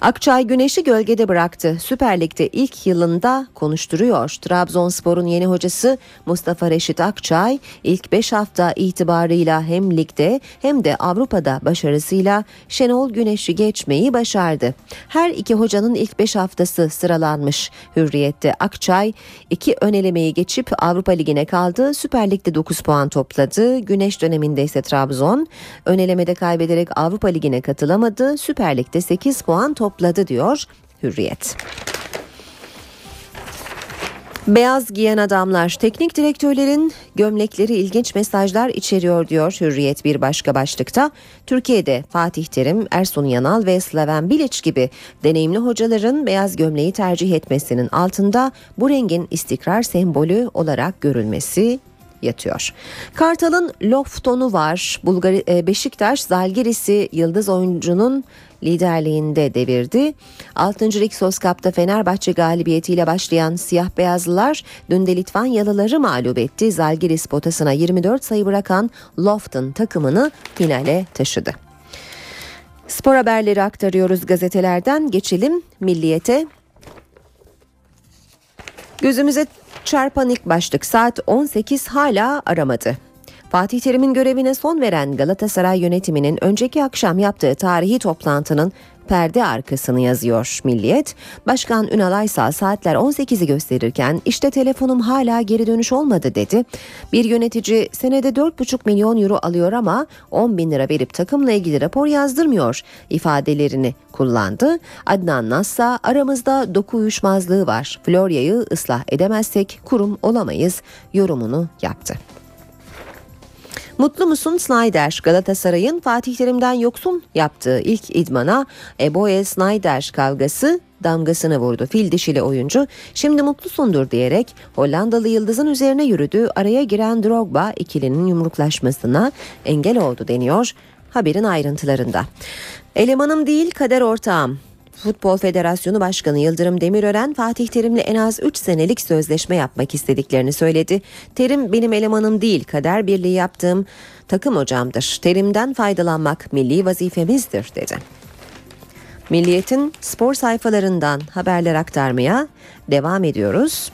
Akçay Güneş'i gölgede bıraktı. Süper Lig'de ilk yılında konuşturuyor. Trabzonspor'un yeni hocası Mustafa Reşit Akçay ilk 5 hafta itibarıyla hem ligde hem de Avrupa'da başarısıyla Şenol Güneş'i geçmeyi başardı. Her iki hocanın ilk 5 haftası sıralanmış. Hürriyet'te Akçay iki ön elemeyi geçip Avrupa Ligi'ne kaldı. Süper Lig'de 9 puan topladı. Güneş döneminde ise Trabzon ön elemede kaybederek Avrupa Ligi'ne katılamadı. Süper Lig'de 8 puan topladı topladı diyor Hürriyet. Beyaz giyen adamlar teknik direktörlerin gömlekleri ilginç mesajlar içeriyor diyor Hürriyet bir başka başlıkta. Türkiye'de Fatih Terim, Ersun Yanal ve Slaven Bilic gibi deneyimli hocaların beyaz gömleği tercih etmesinin altında bu rengin istikrar sembolü olarak görülmesi yatıyor. Kartal'ın Lofton'u var. Bulgar Beşiktaş Zalgiris'i yıldız oyuncunun liderliğinde devirdi. 6. Lig Sos Cup'ta Fenerbahçe galibiyetiyle başlayan siyah beyazlılar dün de Litvanyalıları mağlup etti. Zalgiris potasına 24 sayı bırakan Lofton takımını finale taşıdı. Spor haberleri aktarıyoruz gazetelerden. Geçelim Milliyet'e. Gözümüze çarpan ilk başlık saat 18 hala aramadı. Fatih Terim'in görevine son veren Galatasaray yönetiminin önceki akşam yaptığı tarihi toplantının perde arkasını yazıyor Milliyet. Başkan Ünal Aysal saatler 18'i gösterirken işte telefonum hala geri dönüş olmadı dedi. Bir yönetici senede 4,5 milyon euro alıyor ama 10 bin lira verip takımla ilgili rapor yazdırmıyor ifadelerini kullandı. Adnan Nassa aramızda doku uyuşmazlığı var. Florya'yı ıslah edemezsek kurum olamayız yorumunu yaptı. Mutlu musun Snyder? Galatasaray'ın Fatih Terim'den yoksun yaptığı ilk idmana Eboye Snyder kavgası damgasını vurdu. Fil dişili oyuncu şimdi mutlusundur diyerek Hollandalı yıldızın üzerine yürüdü. Araya giren Drogba ikilinin yumruklaşmasına engel oldu deniyor haberin ayrıntılarında. Elemanım değil kader ortağım. Futbol Federasyonu Başkanı Yıldırım Demirören Fatih Terim'le en az 3 senelik sözleşme yapmak istediklerini söyledi. Terim benim elemanım değil kader birliği yaptığım takım hocamdır. Terim'den faydalanmak milli vazifemizdir dedi. Milliyet'in spor sayfalarından haberler aktarmaya devam ediyoruz.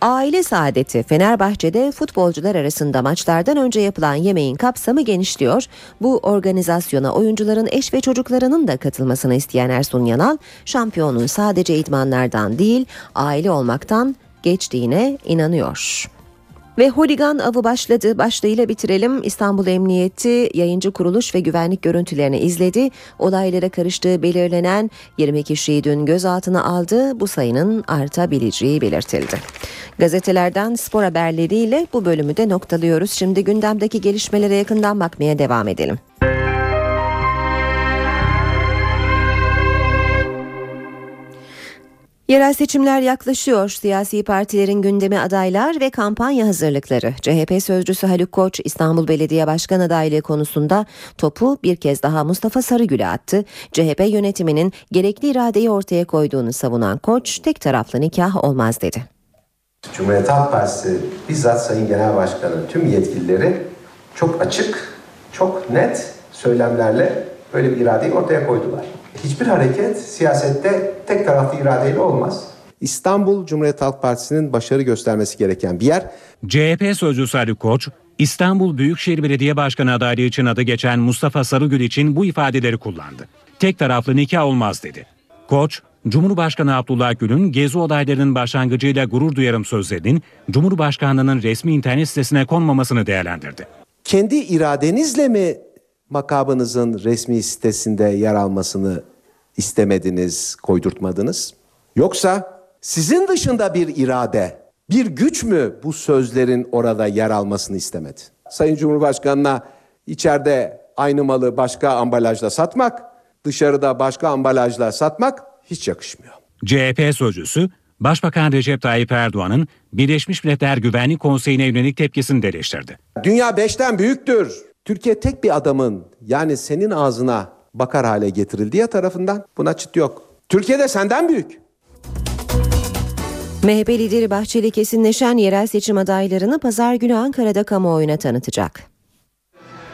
Aile saadeti Fenerbahçe'de futbolcular arasında maçlardan önce yapılan yemeğin kapsamı genişliyor. Bu organizasyona oyuncuların eş ve çocuklarının da katılmasını isteyen Ersun Yanal, şampiyonun sadece idmanlardan değil aile olmaktan geçtiğine inanıyor. Ve holigan avı başladı. Başlığıyla bitirelim. İstanbul Emniyeti yayıncı kuruluş ve güvenlik görüntülerini izledi. Olaylara karıştığı belirlenen 20 kişiyi dün gözaltına aldı. Bu sayının artabileceği belirtildi. Gazetelerden spor haberleriyle bu bölümü de noktalıyoruz. Şimdi gündemdeki gelişmelere yakından bakmaya devam edelim. Yerel seçimler yaklaşıyor. Siyasi partilerin gündemi adaylar ve kampanya hazırlıkları. CHP sözcüsü Haluk Koç İstanbul Belediye Başkan adaylığı konusunda topu bir kez daha Mustafa Sarıgül'e attı. CHP yönetiminin gerekli iradeyi ortaya koyduğunu savunan Koç tek taraflı nikah olmaz dedi. Cumhuriyet Halk Partisi bizzat Sayın Genel Başkanı tüm yetkilileri çok açık, çok net söylemlerle böyle bir iradeyi ortaya koydular. Hiçbir hareket siyasette tek taraflı iradeyle olmaz. İstanbul Cumhuriyet Halk Partisi'nin başarı göstermesi gereken bir yer. CHP sözcüsü Ali Koç, İstanbul Büyükşehir Belediye Başkanı adaylığı için adı geçen Mustafa Sarıgül için bu ifadeleri kullandı. Tek taraflı nikah olmaz dedi. Koç, Cumhurbaşkanı Abdullah Gül'ün gezi olaylarının başlangıcıyla gurur duyarım sözlerinin Cumhurbaşkanlığının resmi internet sitesine konmamasını değerlendirdi. Kendi iradenizle mi makabınızın resmi sitesinde yer almasını istemediniz, koydurtmadınız? Yoksa sizin dışında bir irade, bir güç mü bu sözlerin orada yer almasını istemedi? Sayın Cumhurbaşkanı'na içeride aynı malı başka ambalajla satmak, dışarıda başka ambalajla satmak hiç yakışmıyor. CHP sözcüsü, Başbakan Recep Tayyip Erdoğan'ın Birleşmiş Milletler Güvenlik Konseyi'ne yönelik tepkisini de eleştirdi. Dünya beşten büyüktür. Türkiye tek bir adamın yani senin ağzına bakar hale getirildiği tarafından buna çıt yok. Türkiye'de senden büyük. MHP lideri Bahçeli kesinleşen yerel seçim adaylarını pazar günü Ankara'da kamuoyuna tanıtacak.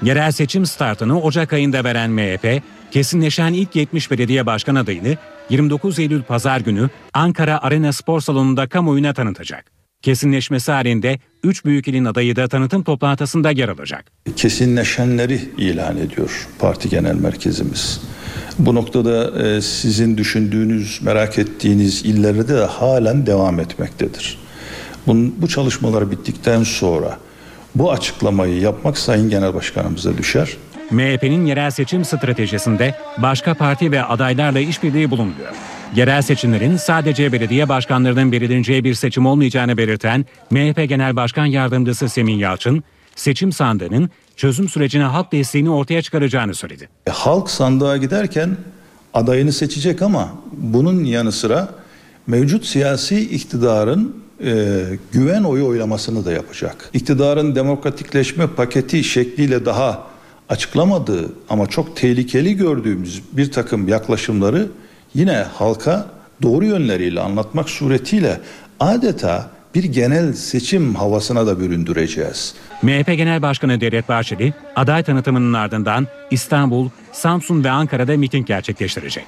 Yerel seçim startını Ocak ayında veren MHP, kesinleşen ilk 70 belediye başkan adayını 29 Eylül pazar günü Ankara Arena Spor Salonu'nda kamuoyuna tanıtacak. Kesinleşmesi halinde 3 büyük ilin adayı da tanıtım toplantısında yer alacak. Kesinleşenleri ilan ediyor parti genel merkezimiz. Bu noktada e, sizin düşündüğünüz, merak ettiğiniz illerde de halen devam etmektedir. Bu çalışmalar bittikten sonra bu açıklamayı yapmak Sayın Genel Başkanımıza düşer. MHP'nin yerel seçim stratejisinde başka parti ve adaylarla işbirliği bulunmuyor. Yerel seçimlerin sadece belediye başkanlarının belirleneceği bir seçim olmayacağını belirten MHP Genel Başkan Yardımcısı Semih Yalçın, seçim sandığının çözüm sürecine halk desteğini ortaya çıkaracağını söyledi. E, halk sandığa giderken adayını seçecek ama bunun yanı sıra mevcut siyasi iktidarın e, güven oyu oylamasını da yapacak. İktidarın demokratikleşme paketi şekliyle daha açıklamadığı ama çok tehlikeli gördüğümüz bir takım yaklaşımları yine halka doğru yönleriyle anlatmak suretiyle adeta bir genel seçim havasına da büründüreceğiz. MHP Genel Başkanı Devlet Bahçeli aday tanıtımının ardından İstanbul, Samsun ve Ankara'da miting gerçekleştirecek.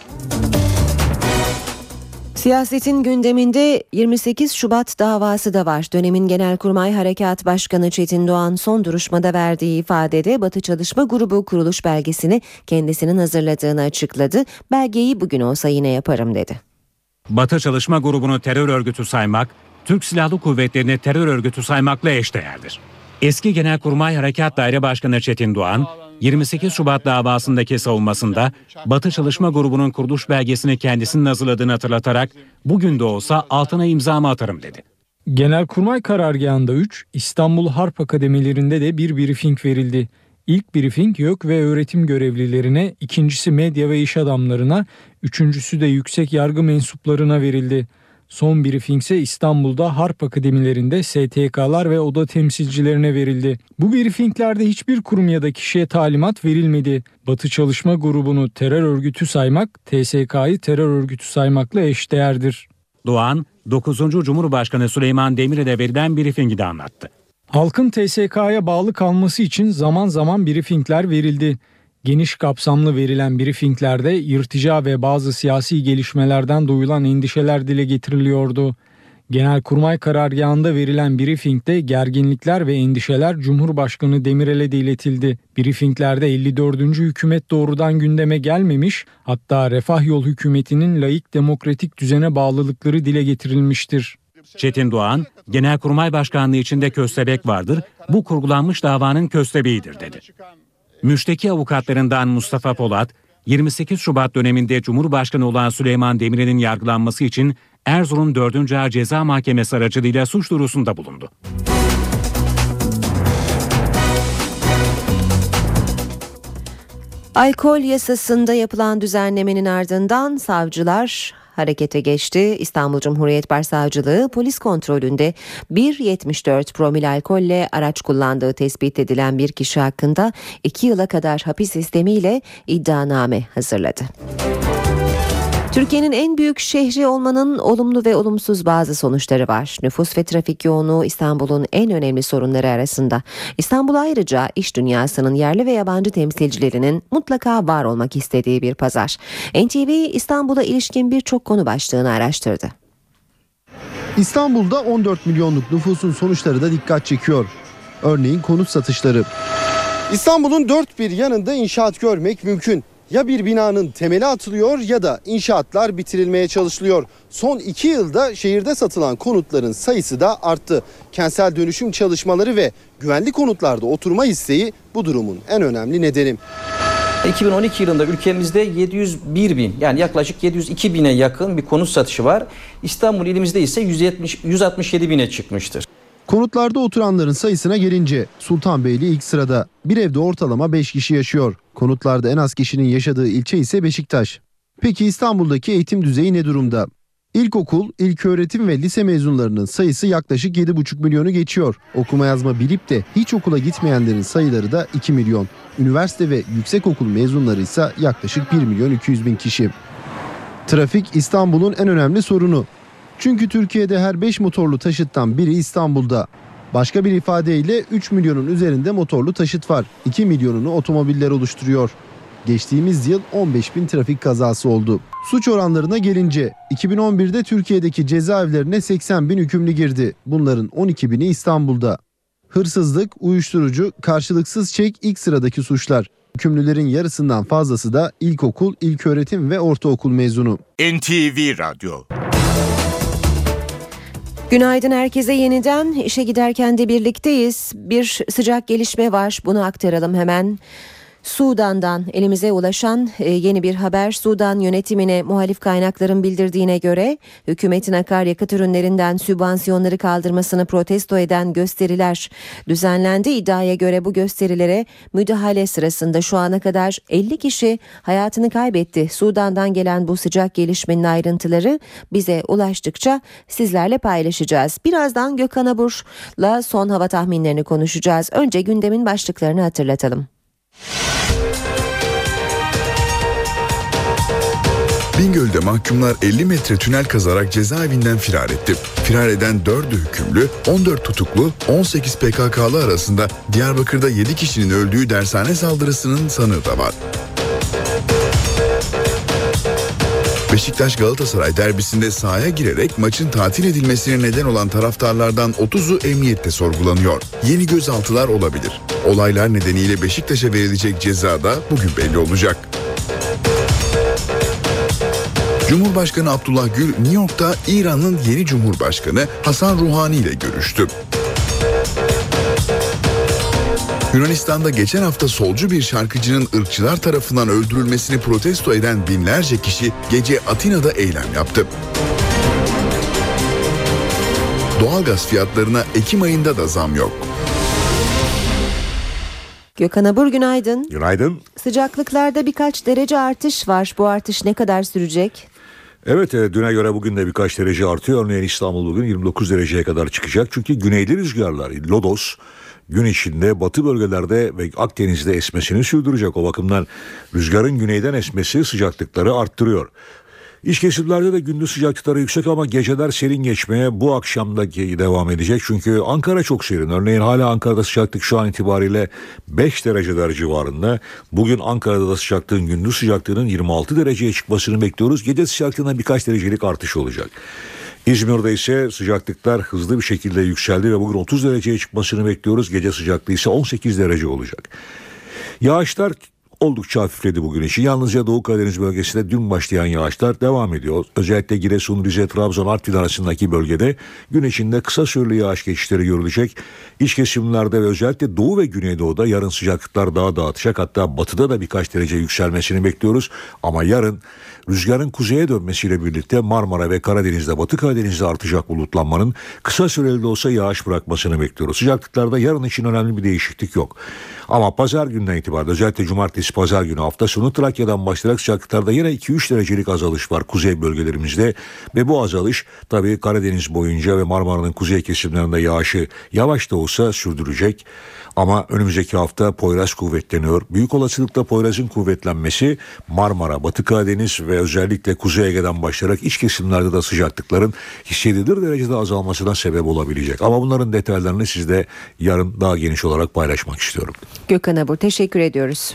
Siyasetin gündeminde 28 Şubat davası da var. Dönemin Genelkurmay Harekat Başkanı Çetin Doğan son duruşmada verdiği ifadede Batı Çalışma Grubu kuruluş belgesini kendisinin hazırladığını açıkladı. Belgeyi bugün olsa yine yaparım dedi. Batı Çalışma Grubu'nu terör örgütü saymak, Türk Silahlı Kuvvetleri'ni terör örgütü saymakla eşdeğerdir. Eski Genelkurmay Harekat Daire Başkanı Çetin Doğan, 28 Şubat davasındaki savunmasında Batı Çalışma Grubu'nun kuruluş belgesini kendisinin hazırladığını hatırlatarak bugün de olsa altına imzamı atarım dedi. Genelkurmay karargahında 3, İstanbul Harp Akademilerinde de bir briefing verildi. İlk briefing YÖK ve öğretim görevlilerine, ikincisi medya ve iş adamlarına, üçüncüsü de yüksek yargı mensuplarına verildi. Son briefing ise İstanbul'da harp akademilerinde STK'lar ve oda temsilcilerine verildi. Bu briefinglerde hiçbir kurum ya da kişiye talimat verilmedi. Batı Çalışma Grubu'nu terör örgütü saymak, TSK'yı terör örgütü saymakla eşdeğerdir. Doğan, 9. Cumhurbaşkanı Süleyman Demirel'e verilen briefingi de anlattı. Halkın TSK'ya bağlı kalması için zaman zaman briefingler verildi. Geniş kapsamlı verilen briefinglerde yırtıcı ve bazı siyasi gelişmelerden duyulan endişeler dile getiriliyordu. Genelkurmay karargahında verilen briefingde gerginlikler ve endişeler Cumhurbaşkanı Demirel'e de iletildi. Briefinglerde 54. hükümet doğrudan gündeme gelmemiş, hatta Refah Yol hükümetinin layık demokratik düzene bağlılıkları dile getirilmiştir. Çetin Doğan, Genelkurmay Başkanlığı içinde köstebek vardır, bu kurgulanmış davanın köstebeğidir dedi. Müşteki avukatlarından Mustafa Polat, 28 Şubat döneminde Cumhurbaşkanı olan Süleyman Demirel'in yargılanması için Erzurum 4. Ağır Ceza Mahkemesi aracılığıyla suç duyurusunda bulundu. Alkol yasasında yapılan düzenlemenin ardından savcılar harekete geçti. İstanbul Cumhuriyet Başsavcılığı polis kontrolünde 1.74 promil alkolle araç kullandığı tespit edilen bir kişi hakkında 2 yıla kadar hapis sistemiyle iddianame hazırladı. Türkiye'nin en büyük şehri olmanın olumlu ve olumsuz bazı sonuçları var. Nüfus ve trafik yoğunluğu İstanbul'un en önemli sorunları arasında. İstanbul ayrıca iş dünyasının yerli ve yabancı temsilcilerinin mutlaka var olmak istediği bir pazar. NTV İstanbul'a ilişkin birçok konu başlığını araştırdı. İstanbul'da 14 milyonluk nüfusun sonuçları da dikkat çekiyor. Örneğin konut satışları. İstanbul'un dört bir yanında inşaat görmek mümkün ya bir binanın temeli atılıyor ya da inşaatlar bitirilmeye çalışılıyor. Son iki yılda şehirde satılan konutların sayısı da arttı. Kentsel dönüşüm çalışmaları ve güvenli konutlarda oturma isteği bu durumun en önemli nedeni. 2012 yılında ülkemizde 701 bin yani yaklaşık 702 bine yakın bir konut satışı var. İstanbul ilimizde ise 170, 167 bine çıkmıştır. Konutlarda oturanların sayısına gelince Sultanbeyli ilk sırada. Bir evde ortalama 5 kişi yaşıyor. Konutlarda en az kişinin yaşadığı ilçe ise Beşiktaş. Peki İstanbul'daki eğitim düzeyi ne durumda? İlkokul, ilköğretim ve lise mezunlarının sayısı yaklaşık 7,5 milyonu geçiyor. Okuma yazma bilip de hiç okula gitmeyenlerin sayıları da 2 milyon. Üniversite ve yüksekokul mezunları ise yaklaşık 1 milyon 200 bin kişi. Trafik İstanbul'un en önemli sorunu. Çünkü Türkiye'de her 5 motorlu taşıttan biri İstanbul'da. Başka bir ifadeyle 3 milyonun üzerinde motorlu taşıt var. 2 milyonunu otomobiller oluşturuyor. Geçtiğimiz yıl 15 bin trafik kazası oldu. Suç oranlarına gelince 2011'de Türkiye'deki cezaevlerine 80 bin hükümlü girdi. Bunların 12 bini İstanbul'da. Hırsızlık, uyuşturucu, karşılıksız çek ilk sıradaki suçlar. Hükümlülerin yarısından fazlası da ilkokul, ilköğretim ve ortaokul mezunu. NTV Radyo Günaydın herkese yeniden işe giderken de birlikteyiz. Bir sıcak gelişme var bunu aktaralım hemen. Sudan'dan elimize ulaşan e, yeni bir haber Sudan yönetimine muhalif kaynakların bildirdiğine göre hükümetin akaryakıt ürünlerinden sübvansiyonları kaldırmasını protesto eden gösteriler düzenlendi. İddiaya göre bu gösterilere müdahale sırasında şu ana kadar 50 kişi hayatını kaybetti. Sudan'dan gelen bu sıcak gelişmenin ayrıntıları bize ulaştıkça sizlerle paylaşacağız. Birazdan Gökhan Abur'la son hava tahminlerini konuşacağız. Önce gündemin başlıklarını hatırlatalım. Bingöl'de mahkumlar 50 metre tünel kazarak cezaevinden firar etti. Firar eden 4'ü hükümlü, 14 tutuklu, 18 PKK'lı arasında Diyarbakır'da 7 kişinin öldüğü dershane saldırısının sanığı da var. Beşiktaş Galatasaray derbisinde sahaya girerek maçın tatil edilmesine neden olan taraftarlardan 30'u emniyette sorgulanıyor. Yeni gözaltılar olabilir. Olaylar nedeniyle Beşiktaş'a verilecek ceza da bugün belli olacak. Cumhurbaşkanı Abdullah Gül New York'ta İran'ın yeni Cumhurbaşkanı Hasan Ruhani ile görüştü. Yunanistan'da geçen hafta solcu bir şarkıcının ırkçılar tarafından öldürülmesini protesto eden binlerce kişi gece Atina'da eylem yaptı. Doğalgaz fiyatlarına Ekim ayında da zam yok. Gökhan Abur günaydın. Günaydın. Sıcaklıklarda birkaç derece artış var. Bu artış ne kadar sürecek? Evet e, düne göre bugün de birkaç derece artıyor. Örneğin İstanbul bugün 29 dereceye kadar çıkacak. Çünkü güneyli rüzgarlar, lodos gün içinde batı bölgelerde ve Akdeniz'de esmesini sürdürecek. O bakımdan rüzgarın güneyden esmesi sıcaklıkları arttırıyor. İç kesimlerde de gündüz sıcaklıkları yüksek ama geceler serin geçmeye bu akşamdaki devam edecek. Çünkü Ankara çok serin. Örneğin hala Ankara'da sıcaklık şu an itibariyle 5 dereceler civarında. Bugün Ankara'da da sıcaklığın gündüz sıcaklığının 26 dereceye çıkmasını bekliyoruz. Gece sıcaklığına birkaç derecelik artış olacak. İzmir'de ise sıcaklıklar hızlı bir şekilde yükseldi ve bugün 30 dereceye çıkmasını bekliyoruz. Gece sıcaklığı ise 18 derece olacak. Yağışlar oldukça hafifledi bugün için. Yalnızca Doğu Karadeniz bölgesinde dün başlayan yağışlar devam ediyor. Özellikle Giresun, Rize, Trabzon, Artvin arasındaki bölgede gün içinde kısa süreli yağış geçişleri görülecek. İç kesimlerde ve özellikle Doğu ve Güneydoğu'da yarın sıcaklıklar daha da artacak. Hatta batıda da birkaç derece yükselmesini bekliyoruz. Ama yarın rüzgarın kuzeye dönmesiyle birlikte Marmara ve Karadeniz'de, Batı Karadeniz'de artacak bulutlanmanın kısa süreli de olsa yağış bırakmasını bekliyoruz. Sıcaklıklarda yarın için önemli bir değişiklik yok. Ama pazar günden itibaren özellikle cumartesi pazar günü hafta sonu Trakya'dan başlayarak sıcaklıklarda yine 2-3 derecelik azalış var kuzey bölgelerimizde. Ve bu azalış tabii Karadeniz boyunca ve Marmara'nın kuzey kesimlerinde yağışı yavaş da olsa sürdürecek. Ama önümüzdeki hafta Poyraz kuvvetleniyor. Büyük olasılıkla Poyraz'ın kuvvetlenmesi Marmara, Batı Karadeniz ve özellikle Kuzey Ege'den başlayarak iç kesimlerde de sıcaklıkların hissedilir derecede azalmasına sebep olabilecek. Ama bunların detaylarını sizde yarın daha geniş olarak paylaşmak istiyorum. Gökhan Abur teşekkür ediyoruz.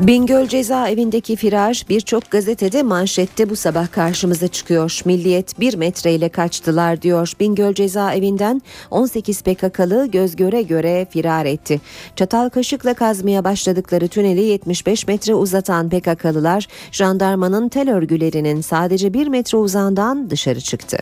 Bingöl cezaevindeki firar birçok gazetede manşette bu sabah karşımıza çıkıyor. Milliyet bir metreyle kaçtılar diyor. Bingöl cezaevinden 18 PKK'lı göz göre göre firar etti. Çatal kaşıkla kazmaya başladıkları tüneli 75 metre uzatan PKK'lılar jandarmanın tel örgülerinin sadece 1 metre uzağından dışarı çıktı.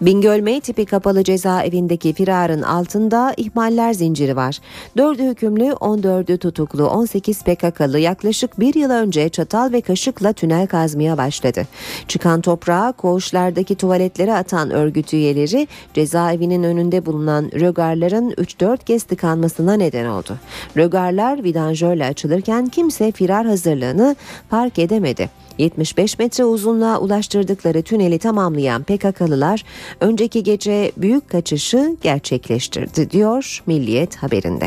Bingöl M tipi kapalı cezaevindeki firarın altında ihmaller zinciri var. 4'ü hükümlü 14'ü tutuklu 18 PKK'lı yaklaşık yaklaşık bir yıl önce çatal ve kaşıkla tünel kazmaya başladı. Çıkan toprağı koğuşlardaki tuvaletlere atan örgüt üyeleri cezaevinin önünde bulunan rögarların 3-4 kez tıkanmasına neden oldu. Rögarlar vidanjörle açılırken kimse firar hazırlığını fark edemedi. 75 metre uzunluğa ulaştırdıkları tüneli tamamlayan PKK'lılar önceki gece büyük kaçışı gerçekleştirdi diyor Milliyet haberinde.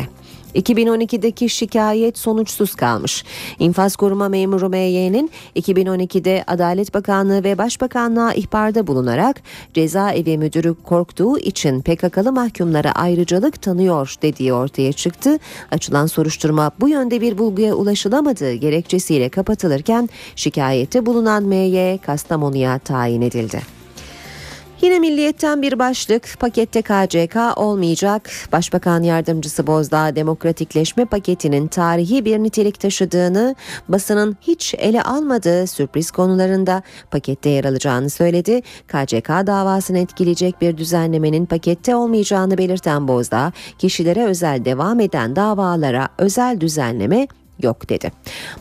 2012'deki şikayet sonuçsuz kalmış. İnfaz koruma memuru MY'nin 2012'de Adalet Bakanlığı ve Başbakanlığa ihbarda bulunarak cezaevi müdürü korktuğu için PKK'lı mahkumlara ayrıcalık tanıyor dediği ortaya çıktı. Açılan soruşturma bu yönde bir bulguya ulaşılamadığı gerekçesiyle kapatılırken şikayette bulunan MY Kastamonu'ya tayin edildi. Yine milliyetten bir başlık pakette KCK olmayacak. Başbakan yardımcısı Bozdağ demokratikleşme paketinin tarihi bir nitelik taşıdığını, basının hiç ele almadığı sürpriz konularında pakette yer alacağını söyledi. KCK davasını etkileyecek bir düzenlemenin pakette olmayacağını belirten Bozdağ, kişilere özel devam eden davalara özel düzenleme yok dedi.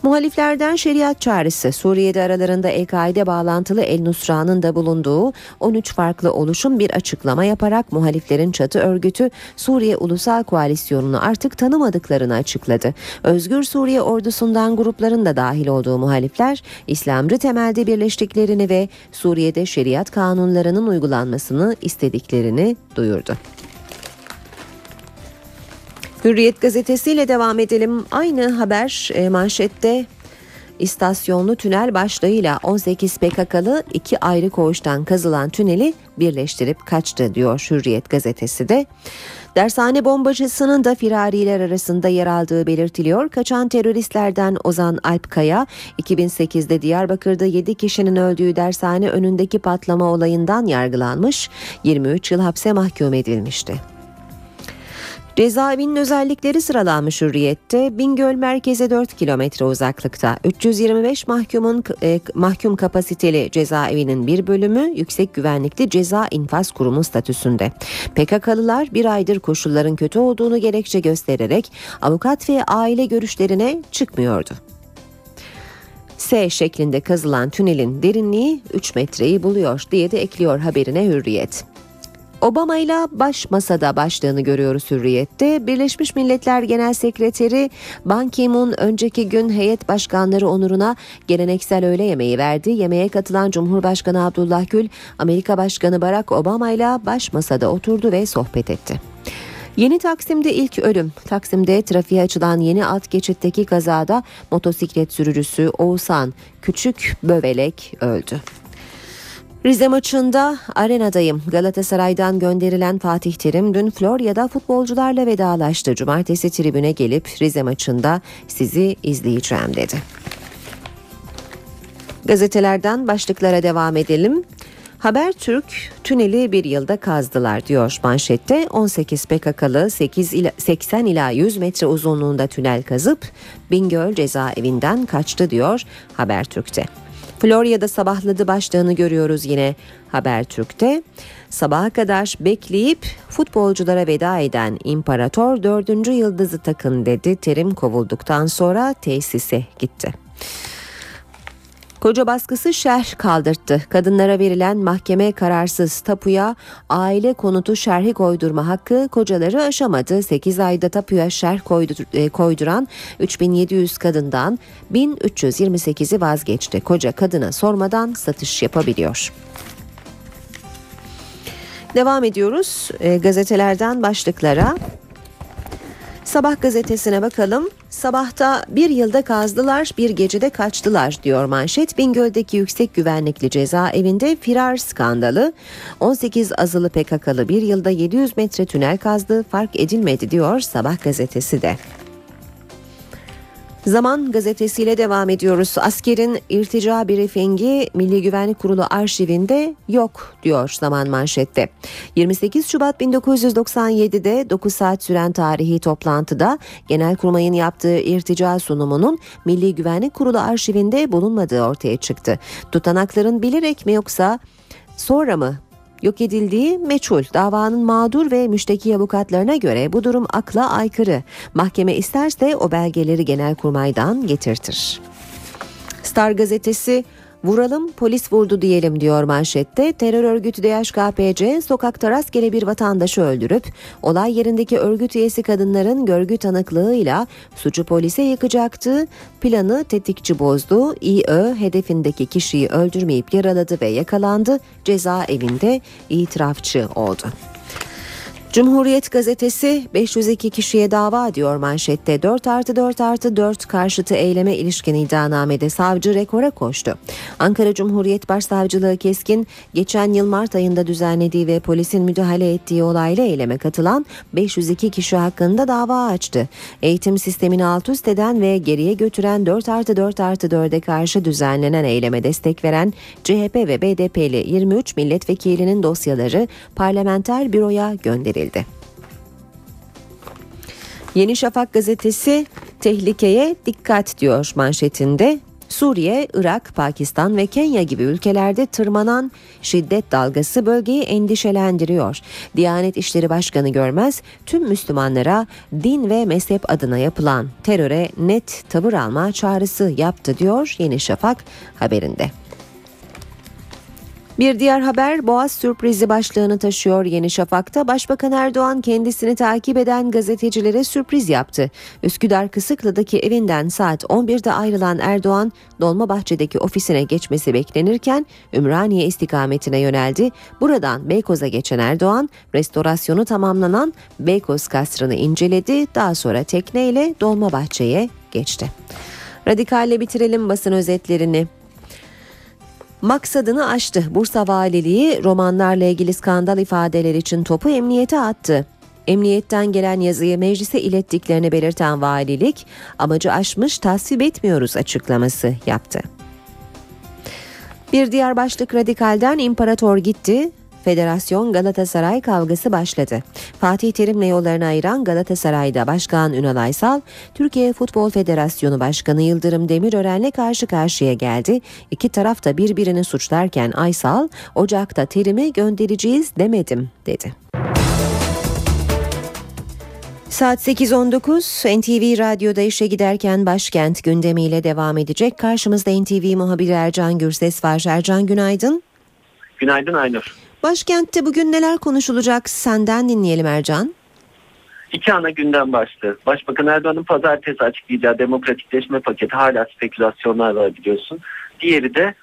Muhaliflerden şeriat çağrısı Suriye'de aralarında El-Kaide bağlantılı El Nusra'nın da bulunduğu 13 farklı oluşum bir açıklama yaparak muhaliflerin çatı örgütü Suriye Ulusal Koalisyonunu artık tanımadıklarını açıkladı. Özgür Suriye ordusundan grupların da dahil olduğu muhalifler İslamcı temelde birleştiklerini ve Suriye'de şeriat kanunlarının uygulanmasını istediklerini duyurdu. Hürriyet gazetesiyle devam edelim. Aynı haber e, manşette istasyonlu tünel başlığıyla 18 PKK'lı iki ayrı koğuştan kazılan tüneli birleştirip kaçtı diyor Hürriyet gazetesi de. Dershane bombacısının da firariler arasında yer aldığı belirtiliyor. Kaçan teröristlerden Ozan Alpkaya 2008'de Diyarbakır'da 7 kişinin öldüğü dershane önündeki patlama olayından yargılanmış, 23 yıl hapse mahkum edilmişti. Cezaevinin özellikleri sıralanmış hürriyette. Bingöl merkeze 4 kilometre uzaklıkta. 325 mahkumun e, mahkum kapasiteli cezaevinin bir bölümü yüksek güvenlikli ceza infaz kurumu statüsünde. PKK'lılar bir aydır koşulların kötü olduğunu gerekçe göstererek avukat ve aile görüşlerine çıkmıyordu. S şeklinde kazılan tünelin derinliği 3 metreyi buluyor diye de ekliyor haberine Hürriyet. Obama ile baş masada başlığını görüyoruz Hürriyet'te. Birleşmiş Milletler Genel Sekreteri Ban Ki-moon önceki gün heyet başkanları onuruna geleneksel öğle yemeği verdi. Yemeğe katılan Cumhurbaşkanı Abdullah Gül, Amerika Başkanı Barack Obama ile baş masada oturdu ve sohbet etti. Yeni Taksim'de ilk ölüm. Taksim'de trafiğe açılan yeni alt geçitteki kazada motosiklet sürücüsü Oğuzhan Küçük Bövelek öldü. Rize maçında arenadayım. Galatasaray'dan gönderilen Fatih Terim dün Florya'da futbolcularla vedalaştı. Cumartesi tribüne gelip Rize maçında sizi izleyeceğim dedi. Gazetelerden başlıklara devam edelim. Habertürk tüneli bir yılda kazdılar diyor manşette. 18 PKK'lı 8 ila, 80 ila 100 metre uzunluğunda tünel kazıp Bingöl cezaevinden kaçtı diyor Habertürk'te. Florya'da sabahladı başlığını görüyoruz yine Habertürk'te. Sabaha kadar bekleyip futbolculara veda eden İmparator dördüncü yıldızı takın dedi. Terim kovulduktan sonra tesise gitti. Koca baskısı şerh kaldırttı. Kadınlara verilen mahkeme kararsız tapuya aile konutu şerhi koydurma hakkı kocaları aşamadı. 8 ayda tapuya şerh e, koyduran 3700 kadından 1328'i vazgeçti. Koca kadına sormadan satış yapabiliyor. Devam ediyoruz e, gazetelerden başlıklara. Sabah gazetesine bakalım. Sabahta bir yılda kazdılar, bir gecede kaçtılar diyor manşet. Bingöl'deki yüksek güvenlikli cezaevinde firar skandalı. 18 azılı PKK'lı bir yılda 700 metre tünel kazdı, fark edilmedi diyor Sabah gazetesi de. Zaman gazetesiyle devam ediyoruz. Askerin irtica briefingi Milli Güvenlik Kurulu arşivinde yok diyor Zaman manşette. 28 Şubat 1997'de 9 saat süren tarihi toplantıda Genelkurmay'ın yaptığı irtica sunumunun Milli Güvenlik Kurulu arşivinde bulunmadığı ortaya çıktı. Tutanakların bilerek mi yoksa sonra mı yok edildiği meçhul. Davanın mağdur ve müşteki avukatlarına göre bu durum akla aykırı. Mahkeme isterse o belgeleri Genelkurmay'dan getirtir. Star gazetesi Vuralım polis vurdu diyelim diyor manşette. Terör örgütü DHKPC sokakta rastgele bir vatandaşı öldürüp olay yerindeki örgüt üyesi kadınların görgü tanıklığıyla suçu polise yıkacaktı. Planı tetikçi bozdu. İÖ hedefindeki kişiyi öldürmeyip yaraladı ve yakalandı. Cezaevinde itirafçı oldu. Cumhuriyet gazetesi 502 kişiye dava diyor manşette 4 artı 4 artı 4 karşıtı eyleme ilişkin iddianamede savcı rekora koştu. Ankara Cumhuriyet Başsavcılığı Keskin geçen yıl Mart ayında düzenlediği ve polisin müdahale ettiği olayla eyleme katılan 502 kişi hakkında dava açtı. Eğitim sistemini alt üst eden ve geriye götüren 4 artı 4 artı 4'e karşı düzenlenen eyleme destek veren CHP ve BDP'li 23 milletvekilinin dosyaları parlamenter büroya gönderildi verildi. Yeni Şafak gazetesi tehlikeye dikkat diyor manşetinde. Suriye, Irak, Pakistan ve Kenya gibi ülkelerde tırmanan şiddet dalgası bölgeyi endişelendiriyor. Diyanet İşleri Başkanı Görmez tüm Müslümanlara din ve mezhep adına yapılan teröre net tavır alma çağrısı yaptı diyor Yeni Şafak haberinde. Bir diğer haber Boğaz sürprizi başlığını taşıyor Yeni Şafak'ta. Başbakan Erdoğan kendisini takip eden gazetecilere sürpriz yaptı. Üsküdar Kısıklı'daki evinden saat 11'de ayrılan Erdoğan, Dolmabahçe'deki ofisine geçmesi beklenirken Ümraniye istikametine yöneldi. Buradan Beykoz'a geçen Erdoğan, restorasyonu tamamlanan Beykoz Kasrı'nı inceledi. Daha sonra tekneyle Dolmabahçe'ye geçti. Radikalle bitirelim basın özetlerini maksadını aştı. Bursa Valiliği romanlarla ilgili skandal ifadeler için topu emniyete attı. Emniyetten gelen yazıyı meclise ilettiklerini belirten valilik amacı aşmış tasvip etmiyoruz açıklaması yaptı. Bir diğer başlık radikalden imparator gitti. Federasyon Galatasaray kavgası başladı. Fatih Terim'le yollarını ayıran Galatasaray'da Başkan Ünal Aysal, Türkiye Futbol Federasyonu Başkanı Yıldırım Demirören'le karşı karşıya geldi. İki taraf da birbirini suçlarken Aysal, Ocak'ta Terim'i göndereceğiz demedim dedi. Saat 8.19 NTV Radyo'da işe giderken başkent gündemiyle devam edecek. Karşımızda NTV muhabiri Ercan Gürses var. Ercan günaydın. Günaydın Aynur. Başkentte bugün neler konuşulacak senden dinleyelim Ercan. İki ana gündem başlığı. Başbakan Erdoğan'ın pazartesi açıklayacağı demokratikleşme paketi hala spekülasyonlar var biliyorsun. Diğeri de